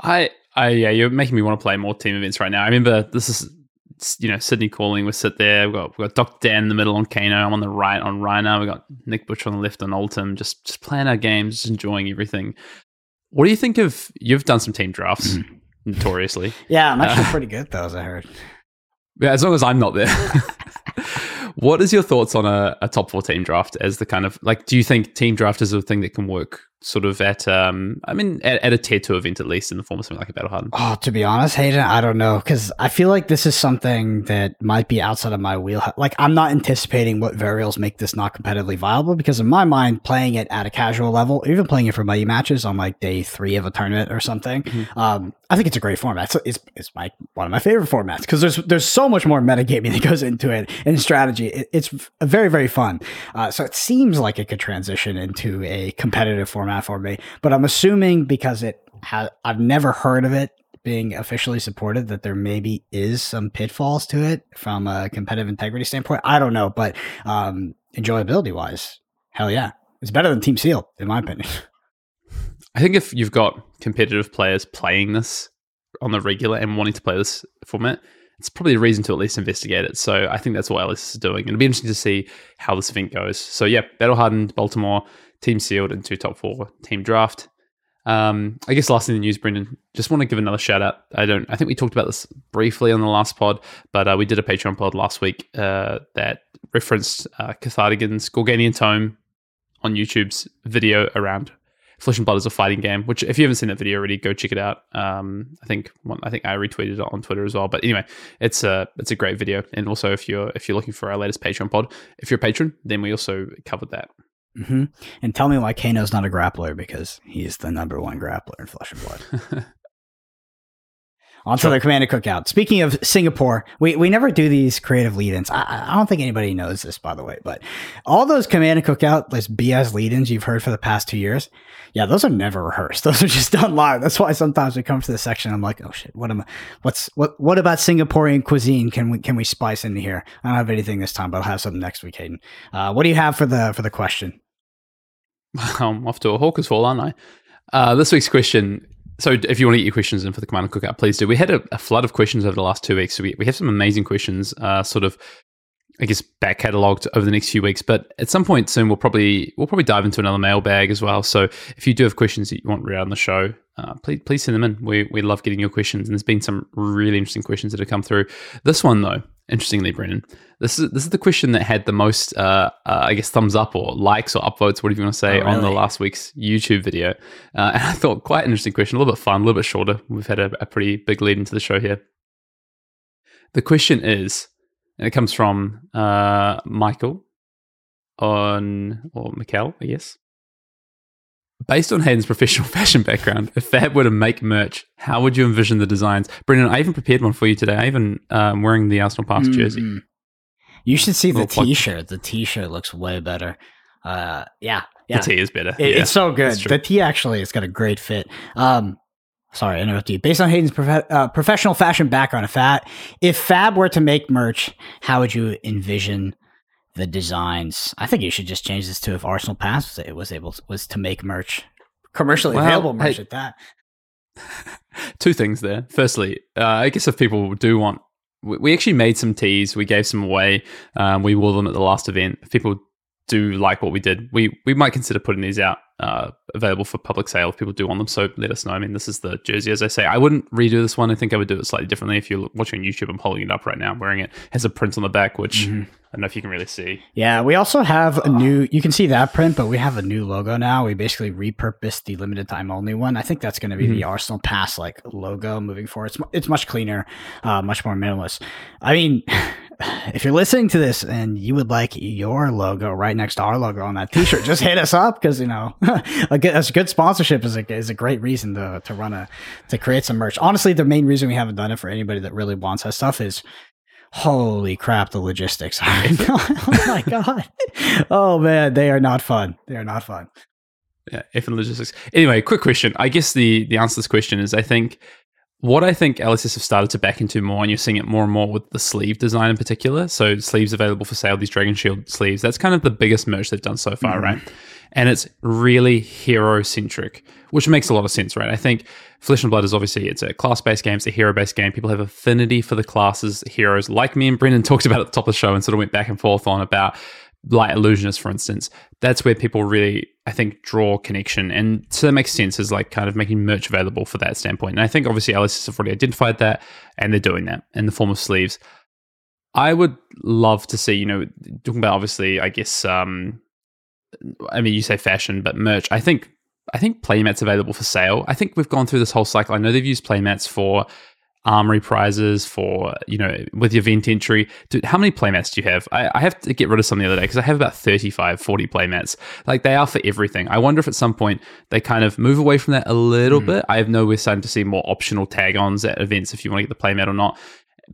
i I yeah, you're making me want to play more team events right now. I remember this is you know Sydney calling. We sit there. We've got we've got Doctor Dan in the middle on Kano. I'm on the right on Rhinar. We've got Nick Butcher on the left on Oldhim. Just just playing our games, just enjoying everything. What do you think of? You've done some team drafts, mm. notoriously. Yeah, I'm actually uh, pretty good though, as I heard. Yeah, as long as I'm not there. what is your thoughts on a, a top four team draft as the kind of like? Do you think team draft is a thing that can work sort of at um I mean at, at, a tier two event at least in the form of something like a battle hardened? Oh, to be honest, Hayden, I don't know because I feel like this is something that might be outside of my wheelhouse. Like I'm not anticipating what variables make this not competitively viable because in my mind, playing it at a casual level, even playing it for money matches on like day three of a tournament or something, mm-hmm. um, I think it's a great format. It's, it's, it's my one of my favorite formats because there's there's so much more metagaming that goes into it and strategy. It, it's very very fun. Uh, so it seems like it could transition into a competitive format format for me. But I'm assuming because it has, I've never heard of it being officially supported that there maybe is some pitfalls to it from a competitive integrity standpoint. I don't know, but um, enjoyability wise, hell yeah, it's better than Team Seal in my opinion. I think if you've got competitive players playing this on the regular and wanting to play this format, it's probably a reason to at least investigate it. So I think that's what LSS is doing. It'll be interesting to see how this event goes. So yeah, Battle Hardened, Baltimore, team sealed and two top four team draft. Um, I guess last in the news, Brendan, just want to give another shout out. I don't, I think we talked about this briefly on the last pod, but uh, we did a Patreon pod last week uh, that referenced uh, Cathartigan's Gorganian Tome on YouTube's video around Flesh and Blood is a fighting game. Which, if you haven't seen that video already, go check it out. Um, I think one, I think I retweeted it on Twitter as well. But anyway, it's a it's a great video. And also, if you're if you're looking for our latest Patreon pod, if you're a patron, then we also covered that. Mm-hmm. And tell me why Kano's not a grappler because he's the number one grappler in Flesh and Blood. On to the Commander Cookout. Speaking of Singapore, we, we never do these creative lead-ins. I, I don't think anybody knows this, by the way, but all those Commander Cookout, those BS lead-ins you've heard for the past two years, yeah, those are never rehearsed. Those are just done live. That's why sometimes we come to the section, I'm like, oh shit, what am I, what's what what about Singaporean cuisine can we can we spice into here? I don't have anything this time, but I'll have something next week, Hayden. Uh, what do you have for the for the question? I'm off to a hawker's fall, aren't I? Uh, this week's question. So, if you want to get your questions in for the Commander Cookout, please do. We had a, a, flood of questions over the last two weeks. So, we, we have some amazing questions, uh, sort of, I guess, back catalogued over the next few weeks. But at some point soon, we'll probably we'll probably dive into another mailbag as well. So, if you do have questions that you want read on the show, uh, please please send them in. We we love getting your questions, and there's been some really interesting questions that have come through. This one though, interestingly, Brendan, this is this is the question that had the most, uh, uh, I guess, thumbs up or likes or upvotes, whatever you want to say, oh, really? on the last week's YouTube video. Uh, and I thought quite an interesting question, a little bit fun, a little bit shorter. We've had a, a pretty big lead into the show here. The question is, and it comes from uh, Michael on or Mikkel, I guess. Based on Hayden's professional fashion background, if Fab were to make merch, how would you envision the designs? Brendan, I even prepared one for you today. I even um, wearing the Arsenal Pass mm-hmm. jersey. You should see the T-shirt. The T-shirt looks way better. Uh, yeah, yeah. The T is better. It, yeah, it's so good. The T actually has got a great fit. Um, sorry, I interrupted you. Based on Hayden's prof- uh, professional fashion background, if Fab, if Fab were to make merch, how would you envision the designs. I think you should just change this to if Arsenal Pass it was able to, was to make merch commercially well, available merch hey, at that. Two things there. Firstly, uh, I guess if people do want we, we actually made some teas. We gave some away. Um, we wore them at the last event. If people do like what we did, we we might consider putting these out uh, available for public sale if people do want them. So let us know. I mean, this is the jersey, as I say. I wouldn't redo this one. I think I would do it slightly differently. If you're watching YouTube, I'm holding it up right now. I'm wearing it. it has a print on the back, which mm-hmm. I don't know if you can really see. Yeah, we also have a new. You can see that print, but we have a new logo now. We basically repurposed the limited time only one. I think that's going to be mm-hmm. the Arsenal Pass like logo moving forward. It's it's much cleaner, uh, much more minimalist. I mean. if you're listening to this and you would like your logo right next to our logo on that t-shirt, just hit us up because you know a good, a good sponsorship is a is a great reason to to run a to create some merch. Honestly, the main reason we haven't done it for anybody that really wants that stuff is holy crap the logistics oh my god. Oh man they are not fun. They are not fun. Yeah if in logistics anyway quick question. I guess the the answer to this question is i think what I think LSS have started to back into more, and you're seeing it more and more with the sleeve design in particular. So sleeves available for sale, these Dragon Shield sleeves. That's kind of the biggest merch they've done so far, mm-hmm. right? And it's really hero centric, which makes a lot of sense, right? I think Flesh and Blood is obviously it's a class based game, it's a hero based game. People have affinity for the classes, heroes, like me and Brendan talked about at the top of the show, and sort of went back and forth on about Light Illusionist, for instance, that's where people really, I think, draw connection. And so that makes sense as like kind of making merch available for that standpoint. And I think obviously LSS have already identified that and they're doing that in the form of sleeves. I would love to see, you know, talking about obviously, I guess, um, I mean, you say fashion, but merch. I think, I think playmats available for sale. I think we've gone through this whole cycle. I know they've used playmats for armory prizes for you know with your event entry. Dude, how many playmats do you have? I, I, have to get rid of some the other day because i have about 35 40 playmats. Like they are for everything. I wonder if at some point they kind of move away from that a little mm. bit. I have no we're starting to see more optional tag-ons at events if you want to get the playmat or not.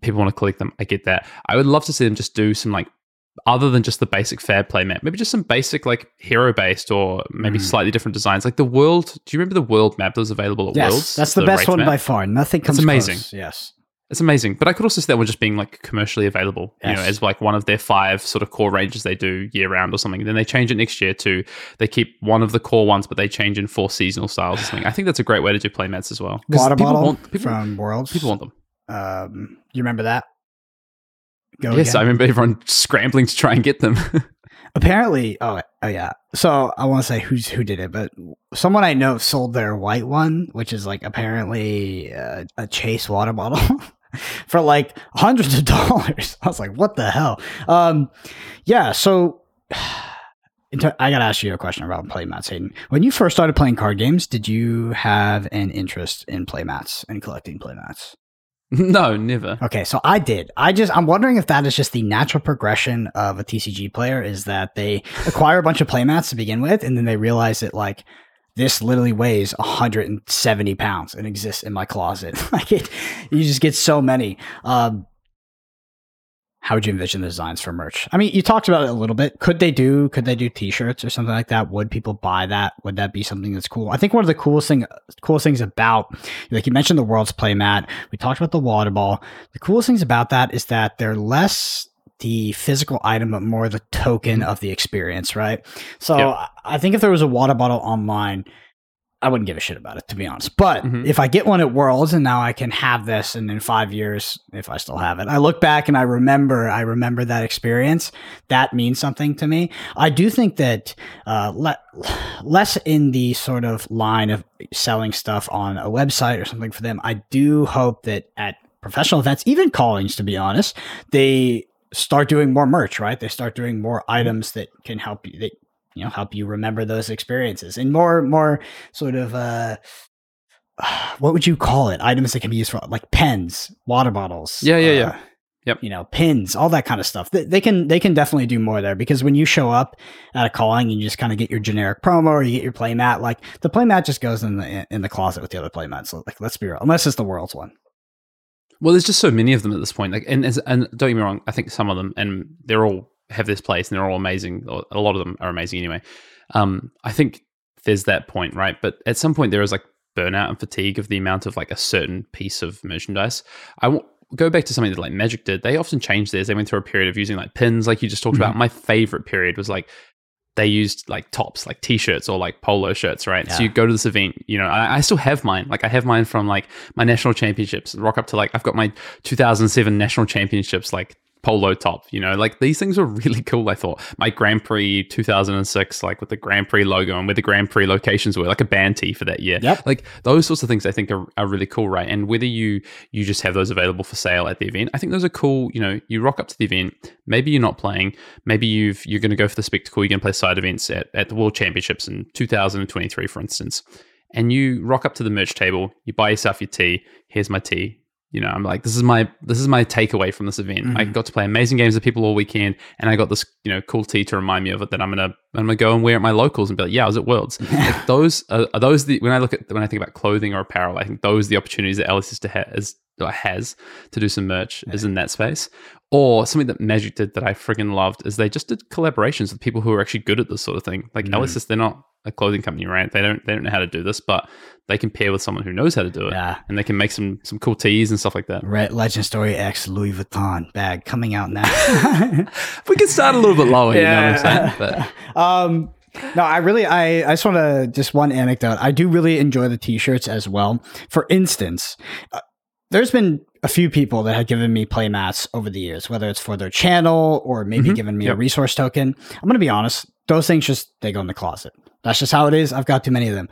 People want to collect them. I get that. I would love to see them just do some like other than just the basic fair play map, maybe just some basic like hero based or maybe mm. slightly different designs. Like the world. Do you remember the world map that was available at yes, Worlds? That's the, the best one map? by far. Nothing comes. It's amazing. Close. Yes. It's amazing, but I could also see that one just being like commercially available, yes. you know, as like one of their five sort of core ranges they do year round or something. Then they change it next year to they keep one of the core ones, but they change in four seasonal styles or something. I think that's a great way to do play playmats as well. Water bottle want, people, from Worlds. People want them. Um, you remember that? Go yes, again. I remember everyone scrambling to try and get them. Apparently, oh, oh yeah. So I want to say who's who did it, but someone I know sold their white one, which is like apparently uh, a Chase water bottle. for like hundreds of dollars. I was like, what the hell? Um, yeah, so I gotta ask you a question about playmats, Hayden. When you first started playing card games, did you have an interest in playmats and collecting playmats? No, never. Okay, so I did. I just I'm wondering if that is just the natural progression of a TCG player is that they acquire a bunch of playmats to begin with, and then they realize that like this literally weighs 170 pounds and exists in my closet. like it, you just get so many. Um, how would you envision the designs for merch? I mean, you talked about it a little bit. Could they do could they do t-shirts or something like that? Would people buy that? Would that be something that's cool? I think one of the coolest thing coolest things about like you mentioned the world's playmat. We talked about the water ball. The coolest things about that is that they're less the physical item, but more the token of the experience, right? So yep. I think if there was a water bottle online, I wouldn't give a shit about it, to be honest. But mm-hmm. if I get one at Worlds and now I can have this, and in five years, if I still have it, I look back and I remember, I remember that experience. That means something to me. I do think that uh, le- less in the sort of line of selling stuff on a website or something for them. I do hope that at professional events, even callings, to be honest, they start doing more merch, right? They start doing more mm-hmm. items that can help you. That you know help you remember those experiences and more more sort of uh what would you call it items that can be used for like pens water bottles yeah yeah uh, yeah Yep. You know, pins, all that kind of stuff. They, they, can they can definitely do more there because when you show up at a calling and you just kind of get your generic promo or you get your playmat, like the playmat just goes in the in the closet with the other playmats. So like let's be real, unless it's the world's one. Well, there's just so many of them at this point. Like, and and don't get me wrong, I think some of them, and they're all have this place and they're all amazing. A lot of them are amazing anyway. Um, I think there's that point, right? But at some point there is like burnout and fatigue of the amount of like a certain piece of merchandise. I w- go back to something that like Magic did. They often changed theirs. They went through a period of using like pins, like you just talked mm-hmm. about. My favorite period was like they used like tops, like t-shirts or like polo shirts, right? Yeah. So you go to this event, you know, I, I still have mine. Like I have mine from like my national championships. Rock up to like I've got my 2007 national championships like polo top, you know, like these things were really cool. I thought my Grand Prix 2006, like with the Grand Prix logo and where the Grand Prix locations were, like a band tee for that year. Yep. Like those sorts of things, I think are, are really cool, right? And whether you you just have those available for sale at the event, I think those are cool. You know, you rock up to the event, maybe you're not playing, maybe you've you're going to go for the spectacle, you're going to play side events at, at the World Championships in 2023, for instance. And you rock up to the merch table, you buy yourself your tea. Here's my tea you know, I'm like, this is my this is my takeaway from this event. Mm-hmm. I got to play amazing games with people all weekend, and I got this, you know, cool tee to remind me of it that I'm gonna I'm gonna go and wear at my locals and be like, yeah, I was at Worlds. like those are, are those the when I look at when I think about clothing or apparel, I think those are the opportunities that LSS to ha- is, has to do some merch is in that space. Or something that Magic did that I friggin' loved is they just did collaborations with people who are actually good at this sort of thing. Like Mm. LSS, they're not a clothing company, right? They don't they don't know how to do this, but they can pair with someone who knows how to do it, Yeah. and they can make some some cool teas and stuff like that. Red Legend Story X Louis Vuitton bag coming out now. we can start a little bit lower, you know what I'm Yeah. saying? But um, no, I really, I, I just want to just one anecdote. I do really enjoy the t-shirts as well. For instance, uh, there's been a few people that have given me playmats over the years, whether it's for their channel or maybe Mhm. given me a resource token. I'm going to be honest. Those things just, they go in the closet. That's just how it is. I've got too many of them.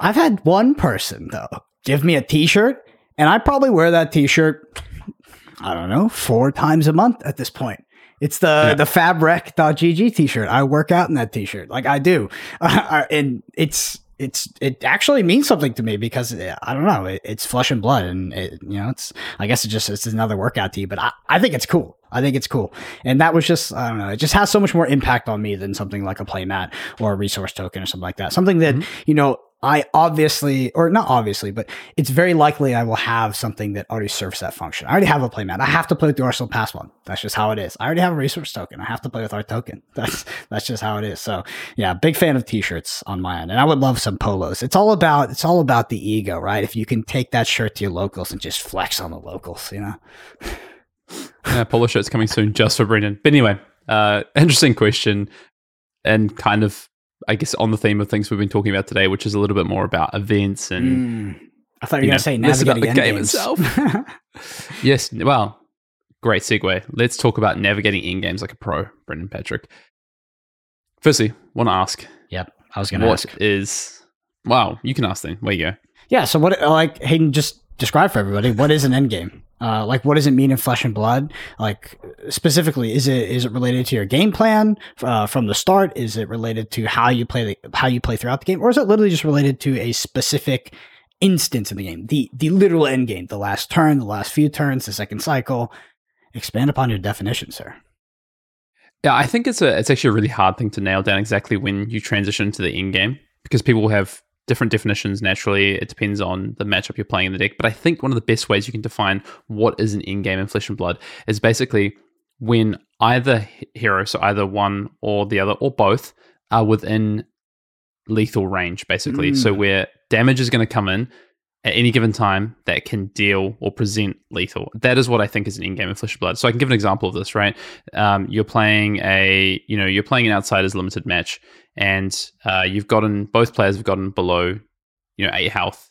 I've had one person though give me a t-shirt and I probably wear that t-shirt, I don't know, four times a month at this point. It's the Yeah. the fabric.gg t-shirt. I work out in that t-shirt. Like I do. and it's it's it actually means something to me because I don't know, it, it's flesh and blood and it, you know, it's I guess it just it's another workout tee, but I, I think it's cool. I think it's cool. And that was just I don't know, it just has so much more impact on me than something like a playmat or a resource token or something like that. Something that, mm-hmm. you know, I obviously, or not obviously, but it's very likely I will have something that already serves that function. I already have a playmat. I have to play with the Arsenal Pass one. That's just how it is. I already have a resource token. I have to play with our token. That's that's just how it is. So yeah, big fan of t-shirts on my end, and I would love some polos. It's all about it's all about the ego, right? If you can take that shirt to your locals and just flex on the locals, you know. yeah, polo shirts coming soon just for Brendan. But anyway, uh, interesting question, and kind of I guess on the theme of things we've been talking about today, which is a little bit more about events and Mm. I thought you were gonna know, say less about navigating the game itself. yes, well, great segue. Let's talk about navigating end games like a pro, Brendan Patrick. Firstly, want to ask, yep, I was gonna ask. is? Wow, you can ask then. Where you go? Yeah. So what, like Hayden just described for everybody, what is an end game? Uh, like, what does it mean in Flesh and Blood? Like, specifically, is it is it related to your game plan uh, from the start? Is it related to how you play the how you play throughout the game, or is it literally just related to a specific instance in the game, the the literal end game, the last turn, the last few turns, the second cycle? Expand upon your definition, sir. Yeah, I think it's a it's actually a really hard thing to nail down exactly when you transition to the end game because people have different definitions naturally. It depends on the matchup you're playing in the deck. But I think one of the best ways you can define what is an end game in Flesh and Blood is basically when either hero, so either one or the other or both, are within lethal range, basically. So Mm. where damage is going to come in at any given time that can deal or present lethal. That is what I think is an end-game in Flesh and Blood. So I can give an example of this, right? Um, you're playing a, you know, you're playing an Outsiders limited match, and uh, you've gotten both players have gotten below, you know, eight health.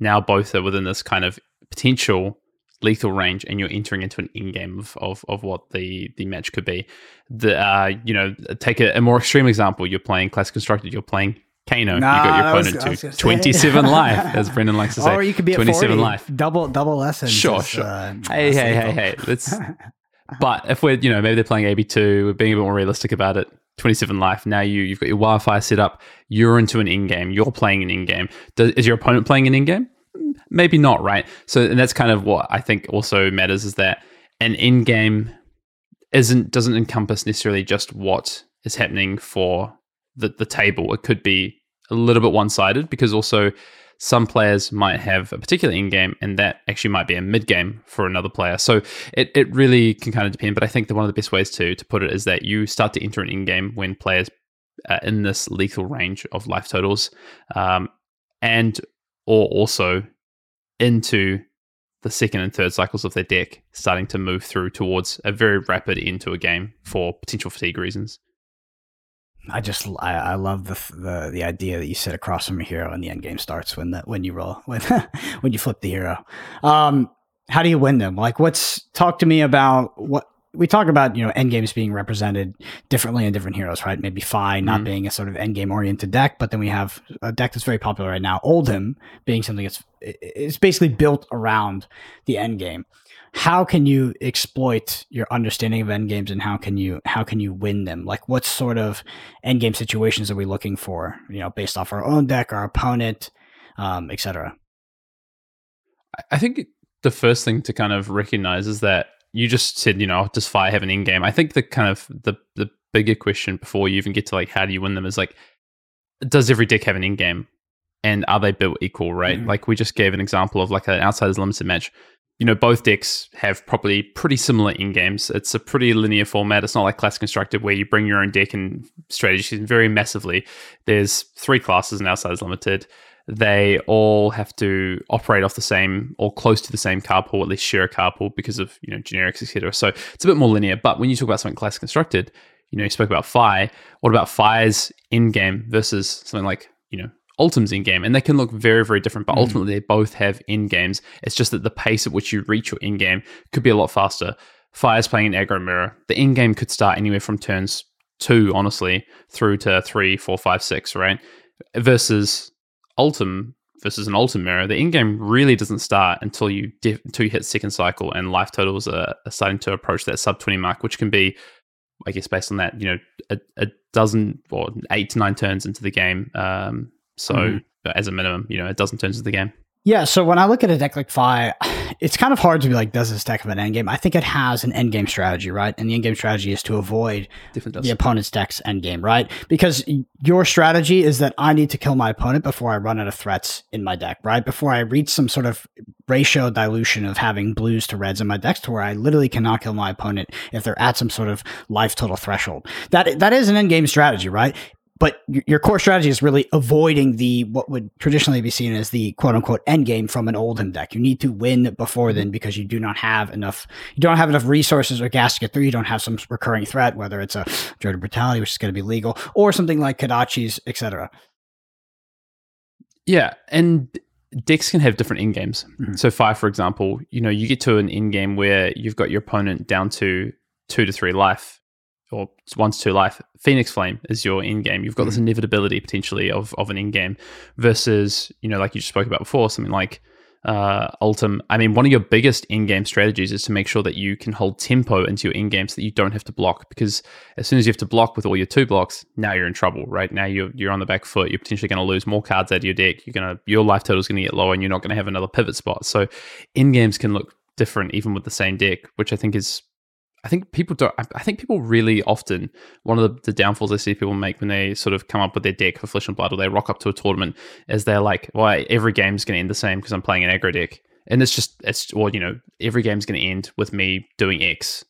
Now both are within this kind of potential lethal range, and you're entering into an end-game of of, of what the the match could be. The uh, you know, take a, a more extreme example. You're playing class constructed. You're playing Kano. Nah, you got your opponent was to 27 life, as Brendan likes to say. Or you could be at 27 40, life. double double lessons. Sure, is, sure. uh, Hey, hey, hey, hey. Let's. but if we're, you know, maybe they're playing AB2, we're being a bit more realistic about it. 27 life. Now you, you've got your Wi-Fi set up. You're into an end game. You're playing an end game. Is your opponent playing an end game? Maybe not, right? So, and that's kind of what I think also matters is that an in game isn't doesn't encompass necessarily just what is happening for the the table. It could be a little bit one sided because also some players might have a particular end game and that actually might be a mid game for another player. So it, it really can kind of depend. But I think that one of the best ways to to put it is that you start to enter an end game when players are in this lethal range of life totals, um, and or also into the second and third cycles of their deck, starting to move through towards a very rapid end to a game for potential fatigue reasons. I just I, I love the, the the idea that you sit across from a hero and the end game starts when the when you roll when when you flip the hero. Um, how do you win them? Like, what's talk to me about what we talk about you know end games being represented differently in different heroes, right? Maybe Fai not mm-hmm. being a sort of end game oriented deck, but then we have a deck that's very popular right now, Oldhim, being something that's it's basically built around the end game. How can you exploit your understanding of end games and how can you how can you win them? Like what sort of end game situations are we looking for? You know, based off our own deck, our opponent, um, etc. I think the first thing to kind of recognize is that you just said, you know, does Fai have an end game? I think the kind of the the bigger question before you even get to like how do you win them is like, does every deck have an end game? And are they built equal, right? Mm-hmm. Like we just gave an example of like an outsiders limited match. You know, both decks have probably pretty similar end games. It's a pretty linear format. It's not like class constructed where you bring your own deck and strategies very massively. There's three classes in outsiders limited they all have to operate off the same or close to the same card pool, at least share a card pool because of you know generics, etc. So it's a bit more linear. But when you talk about something class constructed, you know, you spoke about Fai. What about Fai's end game versus something like you know Oldhim's end game, and they can look very, very different. But mm. ultimately, they both have end games. It's just that the pace at which you reach your end game could be a lot faster. Fai's playing an aggro mirror. The end game could start anywhere from turns two, honestly, through to three, four, five, six, right? Versus Oldhim versus an Oldhim mirror, the end-game really doesn't start until you def- until you hit second cycle and life totals are, are, starting to approach that sub 20 mark, which can be, I guess, based on that, you know, a, a dozen or eight to nine turns into the game. Um, so mm-hmm. as a minimum, you know, a dozen turns into the game. Yeah, so when I look at a deck like Fai, it's kind of hard to be like, does this deck have an endgame? I think it has an endgame strategy, right? And the endgame strategy is to avoid the opponent's deck's endgame, right? Because your strategy is that I need to kill my opponent before I run out of threats in my deck, right? Before I reach some sort of ratio dilution of having blues to reds in my decks to where I literally cannot kill my opponent if they're at some sort of life total threshold. That that is an endgame strategy, right? But your core strategy is really avoiding the what would traditionally be seen as the quote unquote end game from an Oldhim deck. You need to win before then because you do not have enough you don't have enough resources or gas to get through. You don't have some recurring threat, whether it's a Dread Brutality, which is going to be legal, or something like Kodachi's, etc. Yeah, and decks can have different end games. Mm-hmm. So Fai, for example, you know, you get to an end game where you've got your opponent down to two to three life or once to life, Phoenix Flame is your end game. You've got mm-hmm. this inevitability potentially of of an end game versus you know like you just spoke about before something like uh, Oldhim. I mean, one of your biggest end game strategies is to make sure that you can hold tempo into your end game so that you don't have to block because as soon as you have to block with all your two blocks, now you're in trouble. Right now you're you're on the back foot. You're potentially going to lose more cards out of your deck. You're gonna your life total is going to get lower, and you're not going to have another pivot spot. So end games can look different even with the same deck, which I think is I think people don't. I think people really often one of the, the, downfalls I see people make when they sort of come up with their deck for Flesh and Blood or they rock up to a tournament is they're like, "Well, every game's going to end the same because I'm playing an aggro deck," and it's just it's or you know every game's going to end with me doing X,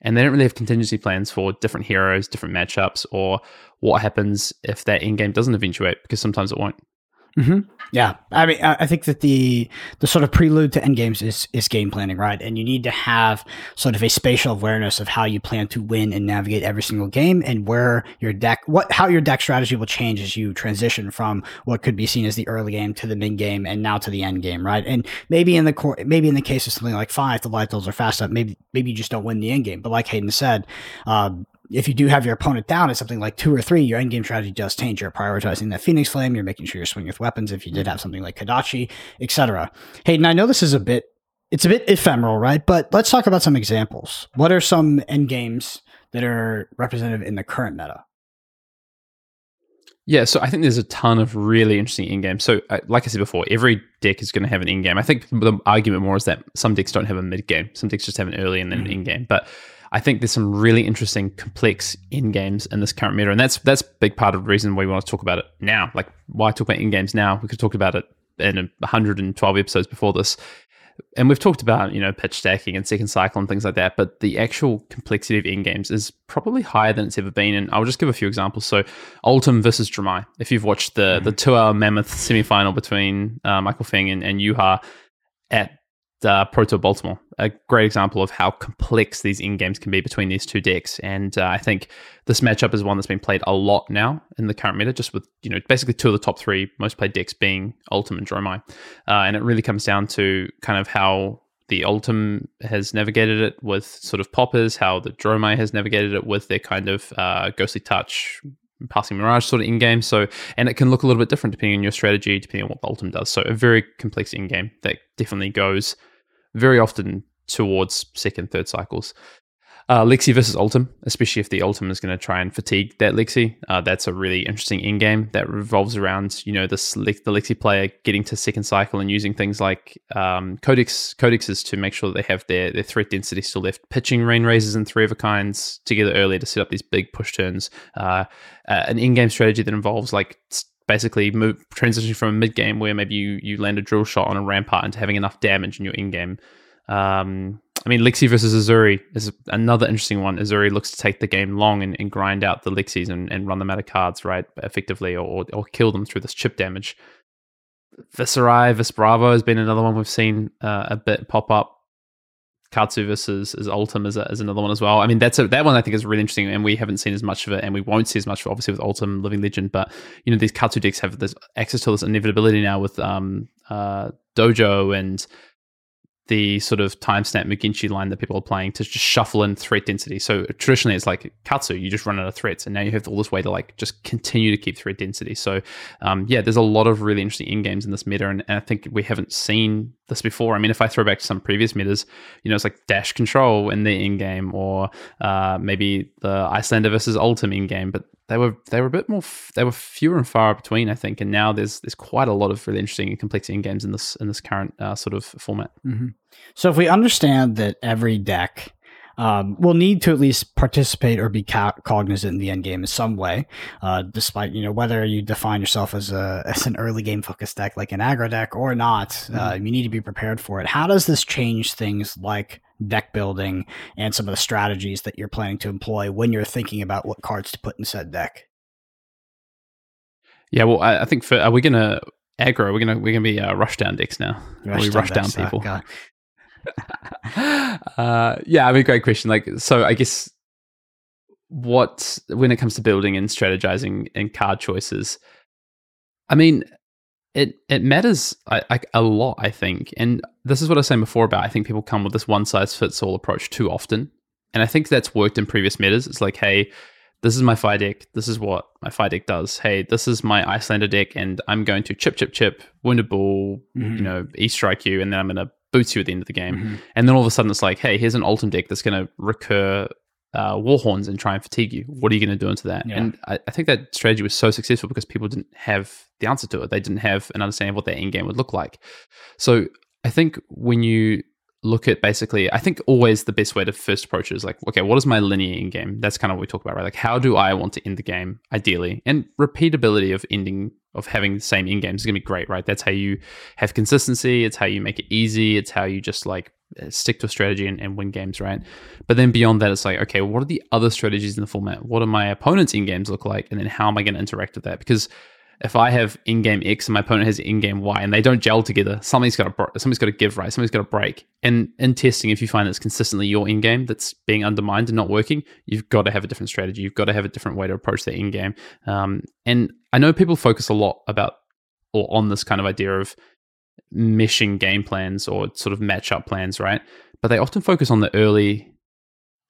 and they don't really have contingency plans for different heroes, different matchups, or what happens if that end game doesn't eventuate because sometimes it won't. Mm-hmm. Yeah, I mean, I think that the the sort of prelude to end games is is game planning, right? And you need to have sort of a spatial awareness of how you plan to win and navigate every single game, and where your deck, what how your deck strategy will change as you transition from what could be seen as the early game to the mid game, and now to the end game, right? And maybe in the core, maybe in the case of something like five, the light totals are fast up. Maybe maybe you just don't win the end game, but like Hayden said. Um, if you do have your opponent down at something like two or three, your endgame strategy does change. You're prioritizing that Phoenix Flame. You're making sure you're swinging with weapons. If you did have something like Kodachi, etc. Hayden, I know this is a bit, it's a bit ephemeral, right? But let's talk about some examples. What are some endgames that are representative in the current meta? Yeah, so I think there's a ton of really interesting end games. So, uh, like I said before, every deck is going to have an end game. I think the argument more is that some decks don't have a mid game. Some decks just have an early and then mm-hmm. end game. But I think there's some really interesting, complex end games in this current meta, and that's that's a big part of the reason why we want to talk about it now. Like, why talk about end games now? We could have talked about it in 112 episodes before this, and we've talked about you know pitch stacking and second cycle and things like that. But the actual complexity of end games is probably higher than it's ever been. And I'll just give a few examples. So, Oldhim versus Dromai. If you've watched the mm-hmm. the two hour mammoth semi final between uh, Michael Feng and, and Yuha at uh, Pro Tour Baltimore, a great example of how complex these end games can be between these two decks. And uh, I think this matchup is one that's been played a lot now in the current meta, just with you know basically two of the top three most played decks being Oldhim and Dromai, uh, and it really comes down to kind of how the Oldhim has navigated it with sort of poppers, how the Dromai has navigated it with their kind of uh, ghostly touch, passing mirage sort of end game. So, and it can look a little bit different depending on your strategy, depending on what the Oldhim does. So, a very complex end game that definitely goes very often towards second, third cycles. Uh, Lexi versus Oldhim, especially if the Oldhim is going to try and fatigue that Lexi, uh, that's a really interesting end game that revolves around you know this the Lexi player getting to second cycle and using things like um, codex codexes to make sure they have their their threat density still left, pitching rain razors and three of a kinds together earlier to set up these big push turns. Uh, uh an end game strategy that involves like basically move transitioning from a mid game where maybe you you land a drill shot on a rampart into having enough damage in your end game. Um, I mean, Lexi versus Uzuri is another interesting one. Uzuri looks to take the game long and, and grind out the Lexis and, and, run them out of cards, right, effectively, or, or kill them through this chip damage. Viserai vs Bravo has been another one we've seen uh, a bit pop up. Katsu versus is Oldhim is, is another one as well. I mean, that's a, that one I think is really interesting, and we haven't seen as much of it, and we won't see as much, obviously, with Oldhim Living Legend. But you know, these Katsu decks have this access to this inevitability now with um, uh, Dojo and the sort of timestamp McGinty line that people are playing to just shuffle in threat density. So traditionally it's like Katsu, you just run out of threats, and now you have all this way to like just continue to keep threat density. So um, yeah, there's a lot of really interesting end games in this meta, and, and, I think we haven't seen this before. I mean, if I throw back to some previous metas, you know, it's like dash control in the end game, or uh, maybe the Iyslander versus Oldhim end game, but they were they were a bit more f- they were fewer and far between I think and now there's there's quite a lot of really interesting and complex end games in this in this current uh, sort of format. Mm-hmm. So if we understand that every deck um, will need to at least participate or be co- cognizant in the end game in some way, uh, despite you know whether you define yourself as a as an early game focused deck like an aggro deck or not, uh, mm-hmm. uh, you need to be prepared for it. How does this change things like deck building and some of the strategies that you're planning to employ when you're thinking about what cards to put in said deck. Yeah, well, I, I think for are we gonna aggro? We're gonna we're gonna be uh, rush down decks now. Rush we rush down uh, people. uh, yeah, I mean, great question. Like, so I guess what when it comes to building and strategizing and card choices, I mean, it it matters I, I, a lot, I think. And this is what I was saying before about I think people come with this one size fits all approach too often, and I think that's worked in previous metas. It's like, hey, this is my fire deck. This is what my fire deck does. Hey, this is my Iyslander deck, and I'm going to chip, chip, chip, wounded ball, mm-hmm. you know, e strike you, and then I'm going to boot you at the end of the game. Mm-hmm. And then all of a sudden, it's like, hey, here's an Oldhim deck that's going to recur uh, Warhorns and try and fatigue you. What are you going to do into that? Yeah. And I, I, think that strategy was so successful because people didn't have the answer to it. They didn't have an understanding of what their end game would look like. So I think when you look at basically, I think always the best way to first approach it is like, okay, what is my linear end game? That's kind of what we talk about, right? Like, how do I want to end the game ideally? And repeatability of ending of having the same end games is going to be great, right? That's how you have consistency. It's how you make it easy. It's how you just like uh, stick to a strategy and, and, win games, right? But then beyond that, it's like, okay, what are the other strategies in the format? What do my opponents' end games look like? And then how am I going to interact with that? Because if I have end-game X and my opponent has end-game Y and they don't gel together, something's got to something's got to give, right? Something's got to break. And in testing, if you find it's consistently your end-game that's being undermined and not working, you've got to have a different strategy. You've got to have a different way to approach that end-game. Um, and I know people focus a lot about or on this kind of idea of meshing game plans or sort of matchup plans, right? But they often focus on the early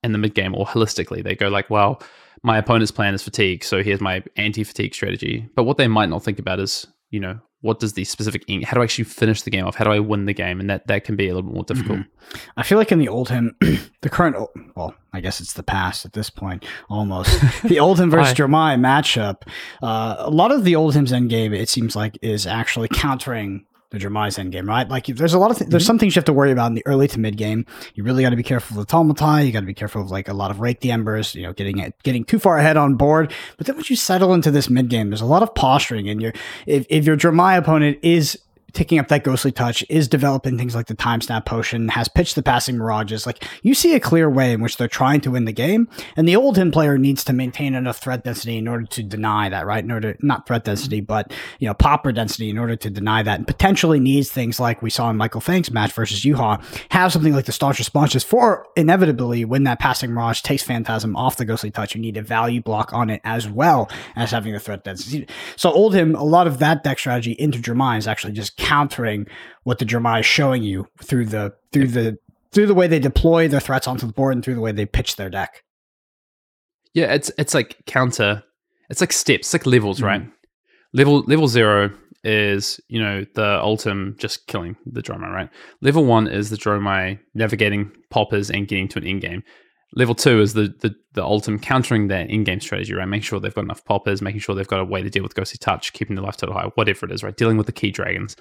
and the mid game or holistically. They go like, well, my opponent's plan is fatigue, so here's my anti-fatigue strategy. But what they might not think about is, you know, what does the specific ink, how do I actually finish the game off? How do I win the game? And that that can be a little bit more difficult. Mm-hmm. I feel like in the Oldhim, the current, well, I guess it's the past at this point, almost. the Oldhim versus Dromai matchup, uh, a lot of the Oldhim's end game, it seems like, is actually countering the Dromai's end game, right? Like there's a lot of th- there's mm-hmm. some things you have to worry about in the early to mid game. You really got to be careful of the Taumatai. You got to be careful of like a lot of rake the embers. You know, getting it getting too far ahead on board. But then once you settle into this mid game, there's a lot of posturing, and your if if your Dromai opponent is taking up that ghostly touch, is developing things like the time snap potion, has pitched the passing mirages. Like you see a clear way in which they're trying to win the game, and the Oldhim player needs to maintain enough threat density in order to deny that, right? In order not threat density, but you know popper density in order to deny that, and potentially needs things like we saw in Michael Fang's match versus Yuha, have something like the staunch responses for inevitably when that passing mirage takes Phantasm off the ghostly touch, you need a value block on it as well as having the threat density. So Oldhim, a lot of that deck strategy into Dromai is actually just countering what the Dromai is showing you through the through the through the way they deploy their threats onto the board and through the way they pitch their deck. Yeah, it's it's like counter. It's like steps, like levels, mm-hmm. right? Level level zero is you know the Oldhim just killing the Dromai, right? Level one is the Dromai navigating poppers and getting to an end game. Level two is the the the Oldhim countering their end-game strategy, right? Making sure they've got enough poppers, making sure they've got a way to deal with ghostly touch, keeping the life total high, whatever it is, right? Dealing with the key dragons.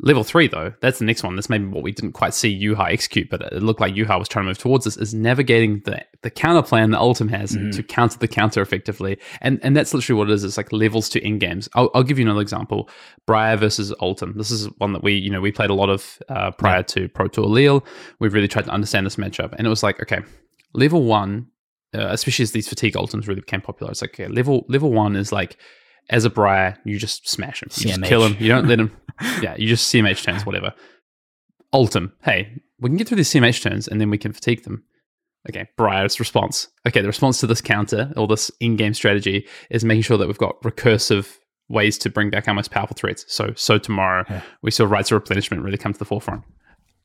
Level three, though, that's the next one. That's maybe what we didn't quite see Yuha execute, but it looked like Yuha was trying to move towards this, is navigating the, the counter plan that Oldhim has mm-hmm. to counter the counter effectively. And and that's literally what it is. It's like levels to end games. I'll, I'll give you another example. Briar versus Oldhim. This is one that we, you know, we played a lot of uh, prior yeah. to Pro Tour Lille. We've really tried to understand this matchup. And it was like, okay, level one, uh, especially as these fatigue Oldhims really became popular, it's like, okay, level, level one is like, as a Briar, you just smash him. You CMH. just kill him. You don't let him. yeah, you just CMH turns, whatever. Oldhim, hey, we can get through these CMH turns and then we can fatigue them. Okay, Briar's response. Okay, the response to this counter or this end-game strategy is making sure that we've got recursive ways to bring back our most powerful threats. So, so tomorrow yeah. we saw rites of replenishment really come to the forefront.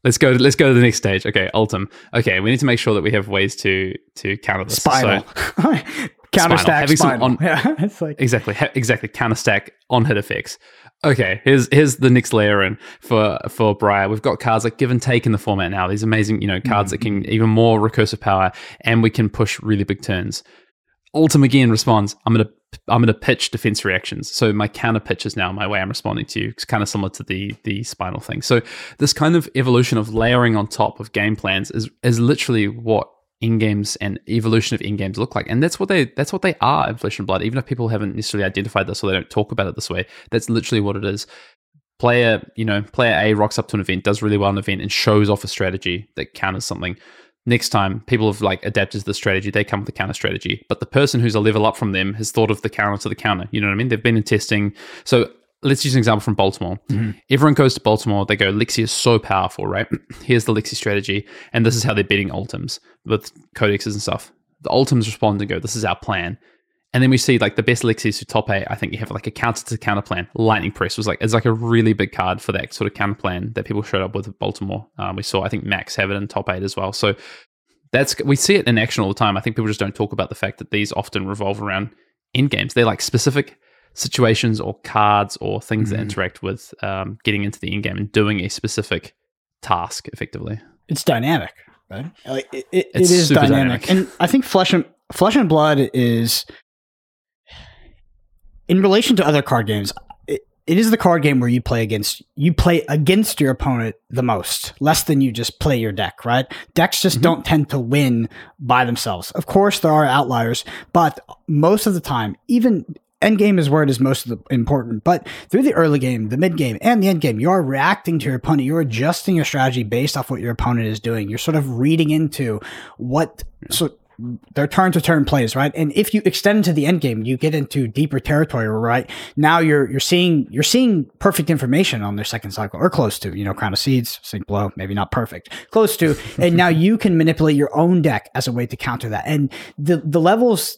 Let's go. Let's go to the next stage. Okay, Oldhim. Okay, we need to make sure that we have ways to to counter this. Spinal. So, counter stack spinal. On, yeah, it's like exactly, exactly counter stack on hit effects. Okay, here's here's the next layer in for for Briar. We've got cards like give and take in the format now. These amazing, you know, cards mm-hmm. that can even more recursive power, and we can push really big turns. Oldhim again responds, I'm gonna I'm gonna pitch defense reactions. So my counter pitch is now my way I'm responding to you. It's kind of similar to the the spinal thing. So this kind of evolution of layering on top of game plans is is literally what end games and evolution of end games look like. And that's what they that's what they are in Flesh and Blood. Even if people haven't necessarily identified this or they don't talk about it this way, that's literally what it is. Player, you know, player A rocks up to an event, does really well in an event, and shows off a strategy that counters something. Next time, people have like adapted to the strategy, they come with a counter strategy. But the person who's a level up from them has thought of the counter to the counter. You know what I mean? They've been in testing. So let's use an example from Baltimore. Mm-hmm. Everyone goes to Baltimore. They go, Lexi is so powerful, right? Here's the Lexi strategy. And this is how they're beating Oldhims with codexes and stuff. The Oldhims respond and go, this is our plan. And then we see like the best Lexis who top eight. I think you have like a counter to counter plan. Lightning Press was like it's like a really big card for that sort of counter plan that people showed up with Baltimore. Um, we saw I think Max have it in top eight as well. So that's we see it in action all the time. I think people just don't talk about the fact that these often revolve around end games. They're like specific situations or cards or things mm-hmm. that interact with um, getting into the end game and doing a specific task effectively. It's dynamic, right? Like it, it, it is dynamic. dynamic. and I think flesh and flesh and blood is in relation to other card games. It, it is the card game where you play against you play against your opponent the most, less than you just play your deck, right? Decks just mm-hmm. don't tend to win by themselves. Of course, there are outliers, but most of the time, even end game is where it is most important. But through the early game, the mid game, and the end game, you are reacting to your opponent. You're adjusting your strategy based off what your opponent is doing. You're sort of reading into what so their turn to turn plays, right? And if you extend into the end game, you get into deeper territory, right? Now you're you're seeing you're seeing perfect information on their second cycle or close to, you know, crown of seeds, sink below, maybe not perfect, close to, and now you can manipulate your own deck as a way to counter that. And the the levels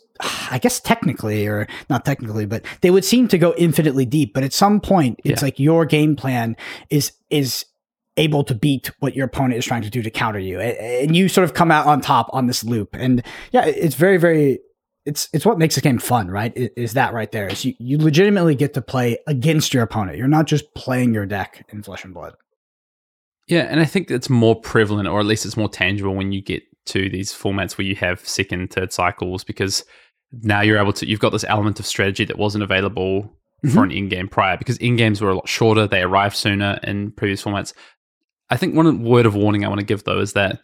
I guess technically, or not technically, but they would seem to go infinitely deep. But at some point, it's yeah. like your game plan is is able to beat what your opponent is trying to do to counter you, and you sort of come out on top on this loop. And yeah, it's very, very. It's it's what makes the game fun, right? Is that right there? Is you you legitimately get to play against your opponent. You're not just playing your deck in Flesh and Blood. Yeah, and I think it's more prevalent, or at least it's more tangible when you get to these formats where you have second, third cycles, because now you're able to you've got this element of strategy that wasn't available mm-hmm. for an end-game prior because end-games were a lot shorter they arrived sooner in previous formats i think one word of warning i want to give though is that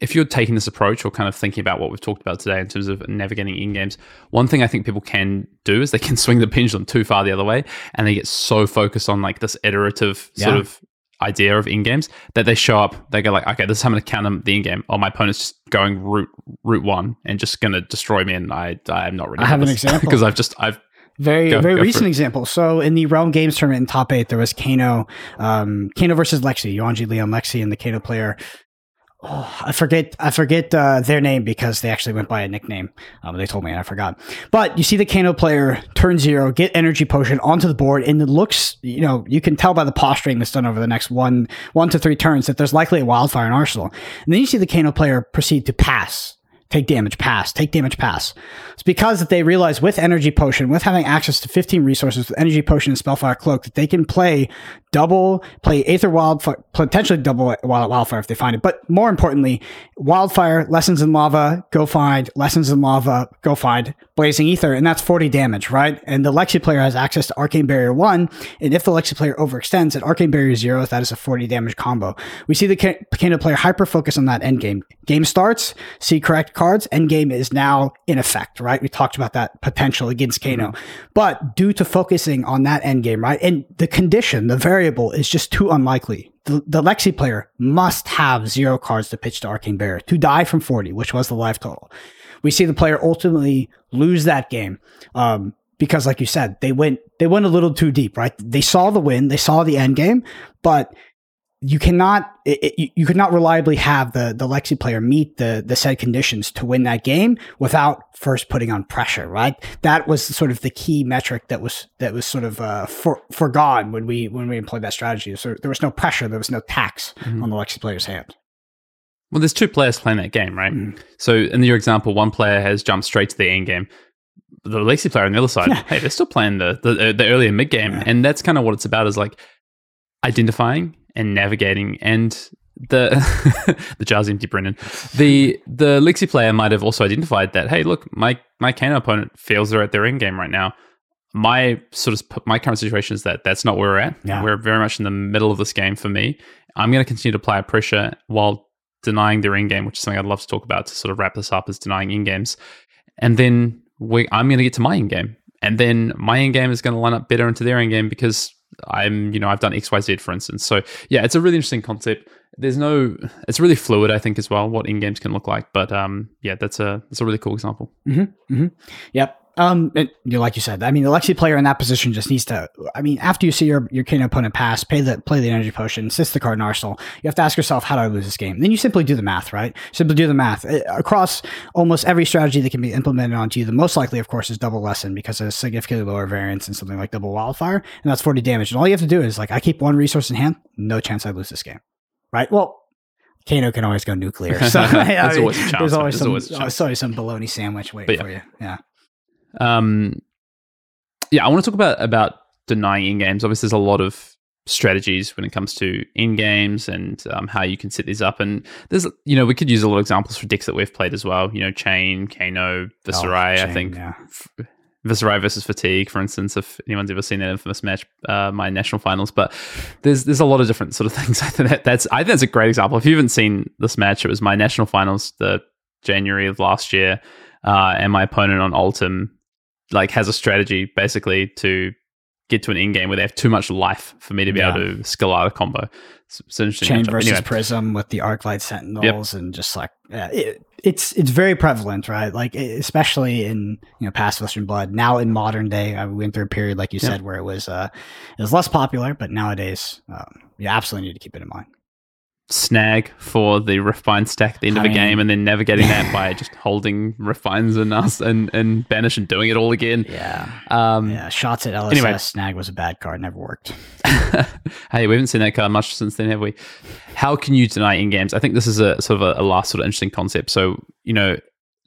if you're taking this approach or kind of thinking about what we've talked about today in terms of navigating end games, one thing I think people can do is they can swing the pendulum too far the other way and they get so focused on like this iterative yeah. sort of idea of end games that they show up, they go like, okay, this is how I'm going to count them the end game. Oh, my opponent's just going route route one and just going to destroy me, and I I'm not ready. I have an example because I've just I've very go, very go recent example. So in the Realm Games tournament in top eight, there was Kano, um, Kano versus Lexi, Yuanji Leon Lexi, and the Kano player Oh, I forget. I forget uh, their name because they actually went by a nickname. Um, they told me and I forgot. But you see the Kano player turn zero, get energy potion onto the board, and it looks. You know, you can tell by the posturing that's done over the next one, one to three turns that there's likely a wildfire in Arsenal. And then you see the Kano player proceed to pass take damage, pass, take damage, pass. It's because that they realize with energy potion, with having access to 15 resources with energy potion and spellfire cloak, that they can play double, play Aether Wildfire, potentially double Wildfire if they find it. But more importantly, Wildfire, Lessons in Lava, go find, Lessons in Lava, go find, Blazing Ether, and that's 40 damage, right? And the Lexi player has access to Arcane Barrier 1, and if the Lexi player overextends at Arcane Barrier 0, that is a 40 damage combo. We see the Kano player hyper focus on that end game. Game starts, see correct cards, end game is now in effect, right? We talked about that potential against Kano. Mm-hmm. But due to focusing on that end game, right? And the condition, the variable is just too unlikely. The, the Lexi player must have zero cards to pitch to Arcane Barrier to die from 40, which was the life total. We see the player ultimately lose that game. Um, because like you said, they went they went a little too deep, right? They saw the win, they saw the end game, but you cannot it, it, you could not reliably have the the Lexi player meet the the said conditions to win that game without first putting on pressure. Right, that was sort of the key metric that was that was sort of uh, for, forgone when we when we employed that strategy. So there was no pressure, there was no tax mm-hmm. on the Lexi player's hand. Well, there's two players playing that game, right? Mm. So in your example, one player has jumped straight to the end game. The Lexi player on the other side, yeah. hey, they're still playing the the, the earlier mid game, yeah. and that's kind of what it's about. Is like identifying and navigating and the the jar's empty, Brendan. The the Lexi player might have also identified that hey, look, my my Kano opponent feels they're at their end game right now. My sort of my current situation is that that's not where we're at. Yeah. We're very much in the middle of this game for me. I'm going to continue to apply pressure while denying their end game, which is something I'd love to talk about to sort of wrap this up as denying end games. And then we, I'm going to get to my end game, and then my end game is going to line up better into their end game because I'm, you know, I've done XYZ for instance. So yeah, it's a really interesting concept. There's no, it's really fluid, I think, as well, what end games can look like. But um, yeah, that's a that's a really cool example. Mm-hmm, mm-hmm. Yep. Um, it, you know, like you said, I mean, the Lexi player in that position just needs to. I mean, after you see your your Kano opponent pass, pay the play the energy potion, assist the card in arsenal, you have to ask yourself, how do I lose this game? Then you simply do the math, right? Simply do the math uh, across almost every strategy that can be implemented onto you. The most likely, of course, is double lesson because of significantly lower variance and something like double wildfire, and that's forty damage. And all you have to do is like, I keep one resource in hand, no chance I lose this game, right? Well, Kano can always go nuclear. So I mean, always there's always there's some, always some bologna sandwich waiting yeah. for you. Yeah. Um, yeah, I want to talk about about denying end games. Obviously, there's a lot of strategies when it comes to end games and um, how you can set these up. And there's, you know, we could use a lot of examples for decks that we've played as well. You know, Chane, Kano, Viserai. Oh, I think yeah. Viserai versus Fatigue, for instance, if anyone's ever seen that infamous match, uh, my national finals. But there's there's a lot of different sort of things. I think that, that's I think that's a great example. If you haven't seen this match, it was my national finals, the January of last year, uh, and my opponent on Oldhim like has a strategy basically to get to an end game where they have too much life for me to be yeah. able to skill out a combo. It's, it's interesting. Chane versus anyway. Prism with the arc light Sentinels yep. and just like yeah, it, it's it's very prevalent, right? Like especially in you know past Western Blood. Now in modern day, I went through a period like you yep. said where it was uh it was less popular, but nowadays um, you absolutely need to keep it in mind snag for the Riftbind stack at the end I of a game and then navigating that by just holding refines and us and, and Banish and doing it all again. Yeah. Um, yeah. Shots at LSS. Anyway. Snag was a bad card. Never worked. hey, we haven't seen that card much since then, have we? How can you deny end games? I think this is a sort of a, a, last sort of interesting concept. So, you know,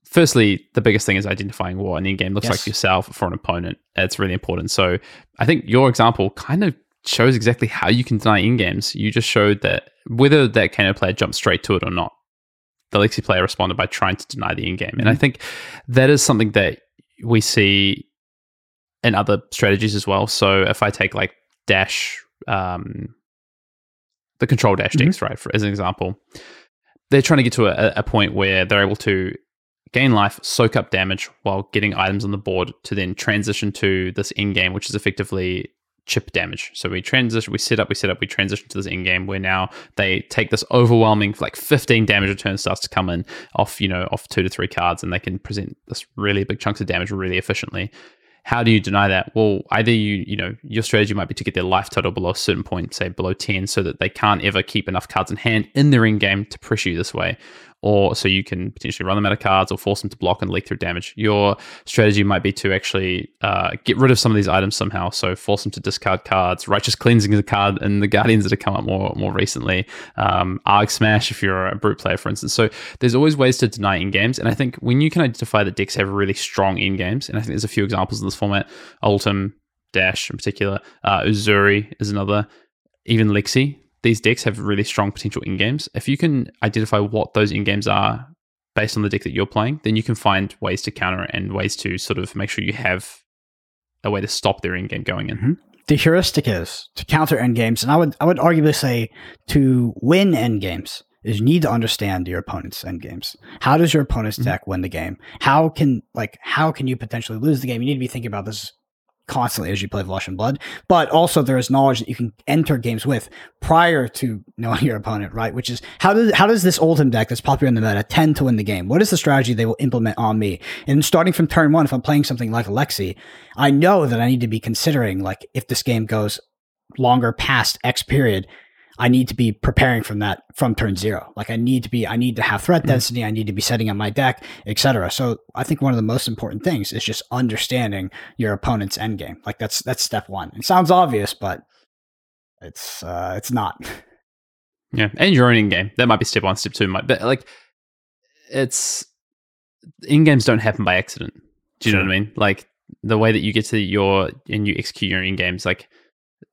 firstly, the biggest thing is identifying what an end game looks yes. like yourself for an opponent. It's really important. So I think your example kind of shows exactly how you can deny end games. You just showed that whether that Kano player jumped straight to it or not, the Lexi player responded by trying to deny the end game. Mm-hmm. And I mm-hmm. think that is something that we see in other strategies as well. So if I take like Dash, um, the control dash mm-hmm. decks, right, for, as an example, they're trying to get to a, a point where they're able to gain life, soak up damage while getting items on the board to then transition to this end game, which is effectively chip damage. So we transition, we set up, we set up, we transition to this end game where now they take this overwhelming like 15 damage return starts to come in off, you know, off two to three cards and they can present this really big chunks of damage really efficiently. How do you deny that? Well, either you, you know, your strategy might be to get their life total below a certain point, say below 10, so that they can't ever keep enough cards in hand in their end game to pressure you this way or so you can potentially run them out of cards or force them to block and leak through damage. Your strategy might be to actually uh, get rid of some of these items somehow. So force them to discard cards. Righteous Cleansing is a card and the Guardians that have come up more more recently. Um, Arg Smash if you're a brute player, for instance. So there's always ways to deny end games, and I think when you can identify that decks have really strong end games, and I think there's a few examples in this format. Oldhim, Dash in particular, uh, Uzuri is another. Even Lexi, these decks have really strong potential end games. If you can identify what those end games are based on the deck that you're playing, then you can find ways to counter and ways to sort of make sure you have a way to stop their end game going in. Mm-hmm. The heuristic is to counter end games, and I would I would arguably say to win end games is you need to understand your opponent's end games. How does your opponent's mm-hmm. deck win the game? How can like how can you potentially lose the game? You need to be thinking about this constantly as you play Flesh and Blood, but also there is knowledge that you can enter games with prior to knowing your opponent, right? Which is how does how does this Oldhim deck that's popular in the meta tend to win the game? What is the strategy they will implement on me? And starting from turn one, if I'm playing something like Alexi, I know that I need to be considering like if this game goes longer past X period, I need to be preparing from that from turn zero. Like I need to be, I need to have threat mm-hmm. density. I need to be setting up my deck, etc. So I think one of the most important things is just understanding your opponent's end game. Like that's that's step one. It sounds obvious, but it's uh, it's not. Yeah, and your own end game. That might be step one, step two. Might, but like it's end games don't happen by accident. Do you sure. know what I mean? Like the way that you get to your and you execute your end games, like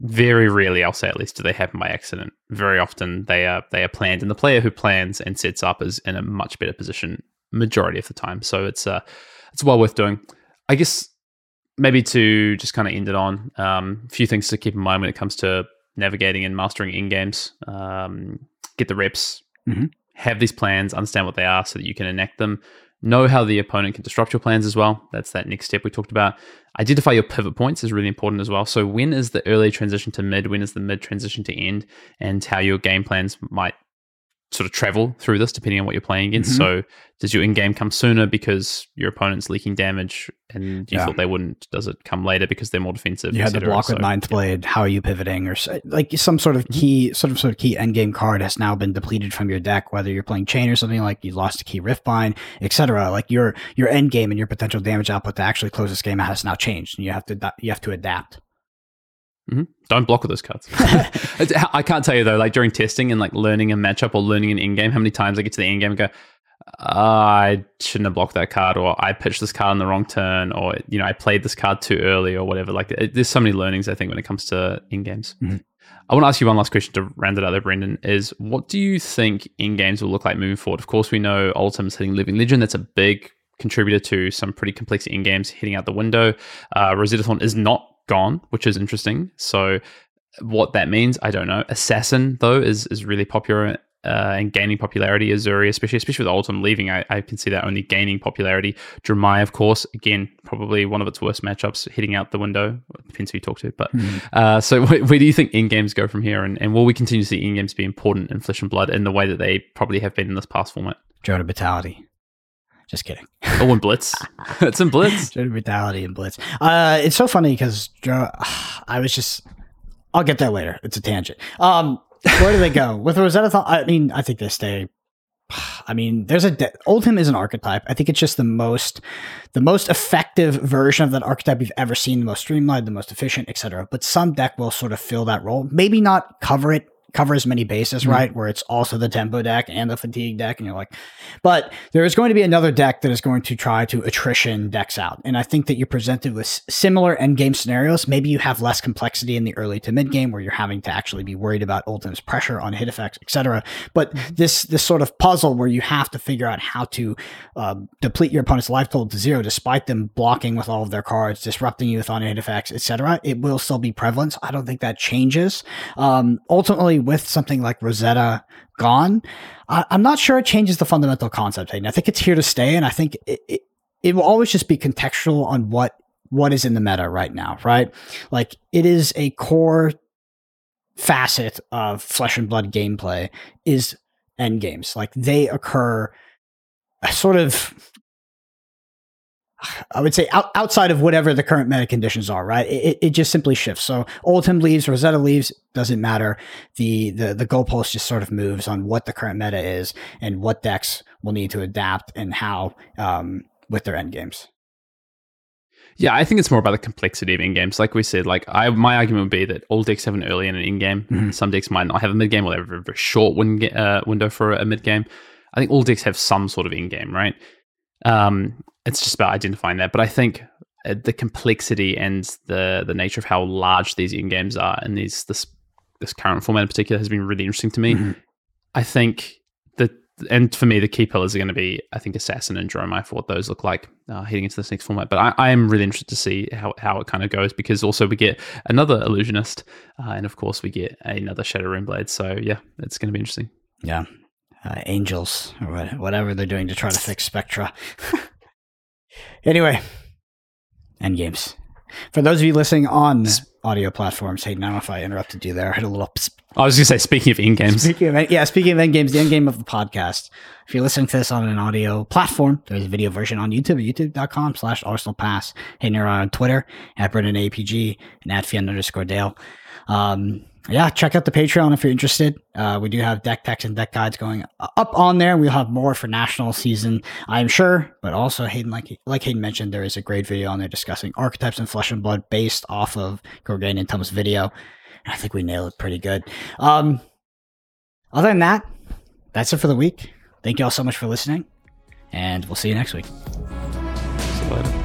very rarely, I'll say at least, do they happen by accident. Very often they are they are planned, and the player who plans and sets up is in a much better position majority of the time. So it's uh it's well worth doing. I guess maybe to just kind of end it on um, a few things to keep in mind when it comes to navigating and mastering end games. Um, get the reps, mm-hmm. have these plans, understand what they are, so that you can enact them. Know how the opponent can disrupt your plans as well. That's that next step we talked about. Identify your pivot points is really important as well. So, when is the early transition to mid? When is the mid transition to end? And how your game plans might sort of travel through this depending on what you're playing against. Mm-hmm. So does your end game come sooner because your opponent's leaking damage and you yeah. thought they wouldn't? Does it come later because they're more defensive? You had to block so, with Ninth yeah. Blade. How are you pivoting? Or like some sort of mm-hmm. key, sort of sort of key end game card has now been depleted from your deck. Whether you're playing Chane or something like you lost a key Riftbind, etc. Like your your end game and your potential damage output to actually close this game out has now changed, and you have to you have to adapt. Mm-hmm. Don't block with those cards. I can't tell you though, like during testing and like learning a matchup or learning an end game, how many times I get to the end game and go, I shouldn't have blocked that card, or I pitched this card in the wrong turn, or you know, I played this card too early, or whatever. Like, it, there's so many learnings I think when it comes to end games. Mm-hmm. I want to ask you one last question to round it out there, Brendan. Is what do you think end games will look like moving forward? Of course, we know Oldhim's hitting Living Legend. That's a big contributor to some pretty complex end games hitting out the window. Uh, Rosetta Thorn is not gone, which is interesting. So what that means, I don't know. Assassin though is is really popular uh, and gaining popularity. Uzuri, especially especially with Oldhim leaving, I, I can see that only gaining popularity. Dromai, of course, again probably one of its worst matchups, hitting out the window. Depends who you talk to, but mm. uh, so where, where, do you think end games go from here, and, and will we continue to see end games be important in Flesh and Blood in the way that they probably have been in this past format? Jonah Vitality. Just kidding. Oh, and Blitz. it's in Blitz. Brutality and Blitz. Uh, it's so funny because I was just. I'll get that later. It's a tangent. Um, where do they go with Rosetta? Th- I mean, I think they stay. I mean, there's a de- Oldhim is an archetype. I think it's just the most, the most effective version of that archetype you've ever seen. The most streamlined, the most efficient, etc. But some deck will sort of fill that role. Maybe not cover it cover as many bases, mm-hmm. right? Where it's also the tempo deck and the fatigue deck, and you're like, but there is going to be another deck that is going to try to attrition decks out. And I think that you're presented with similar end game scenarios. Maybe you have less complexity in the early to mid game where you're having to actually be worried about Oldhim's pressure on hit effects, etc. But mm-hmm. this this sort of puzzle where you have to figure out how to uh, deplete your opponent's life total to zero, despite them blocking with all of their cards, disrupting you with on hit effects, etc. It will still be prevalent. I don't think that changes. Um, ultimately, with something like Rosetta gone, I, am not sure it changes the fundamental concept. I think it's here to stay, and I think it, it, it will always just be contextual on what what is in the meta right now, right? Like it is a core facet of flesh and blood gameplay is end games. Like they occur sort of I would say out, outside of whatever the current meta conditions are, right? It, it just simply shifts. So Oldhim leaves, Rosetta leaves, doesn't matter. The, the the goalpost just sort of moves on what the current meta is and what decks will need to adapt and how um, with their end games. Yeah, I think it's more about the complexity of end games. Like we said, like I my argument would be that all decks have an early and an end game. Mm-hmm. Some decks might not have a mid game or they have a very short win, uh, window for a mid game. I think all decks have some sort of end game, right? Um, it's just about identifying that. But I think uh, the complexity and the the nature of how large these end games are and these this this current format in particular has been really interesting to me. Mm-hmm. I think that and for me the key pillars are going to be I think assassin and dromai for what those look like uh, heading into this next format. But I, I, am really interested to see how how it kind of goes because also we get another illusionist uh, and of course we get another shadow rune blade. So yeah, it's going to be interesting. Yeah, uh, angels or whatever they're doing to try to fix Spectra. anyway, end games. For those of you listening on audio platforms, hey, now if I interrupted you there, I had a little. I was going to say, speaking of end games. Speaking of, yeah, speaking of end games, the end game of the podcast. If you're listening to this on an audio platform, there's a video version on YouTube at youtube.com slash Arsenal Pass. Hey, you're on Twitter at Brendan APG and at Fyen underscore Dale. Um, yeah, check out the Patreon if you're interested. Uh, we do have deck packs and deck guides going up on there. We'll have more for national season, I'm sure. But also, Hayden, like like Hayden mentioned, there is a great video on there discussing archetypes and flesh and blood based off of Gorgain and Tom's video. I think we nailed it pretty good. Um, other than that, that's it for the week. Thank you all so much for listening, and we'll see you next week. See you later.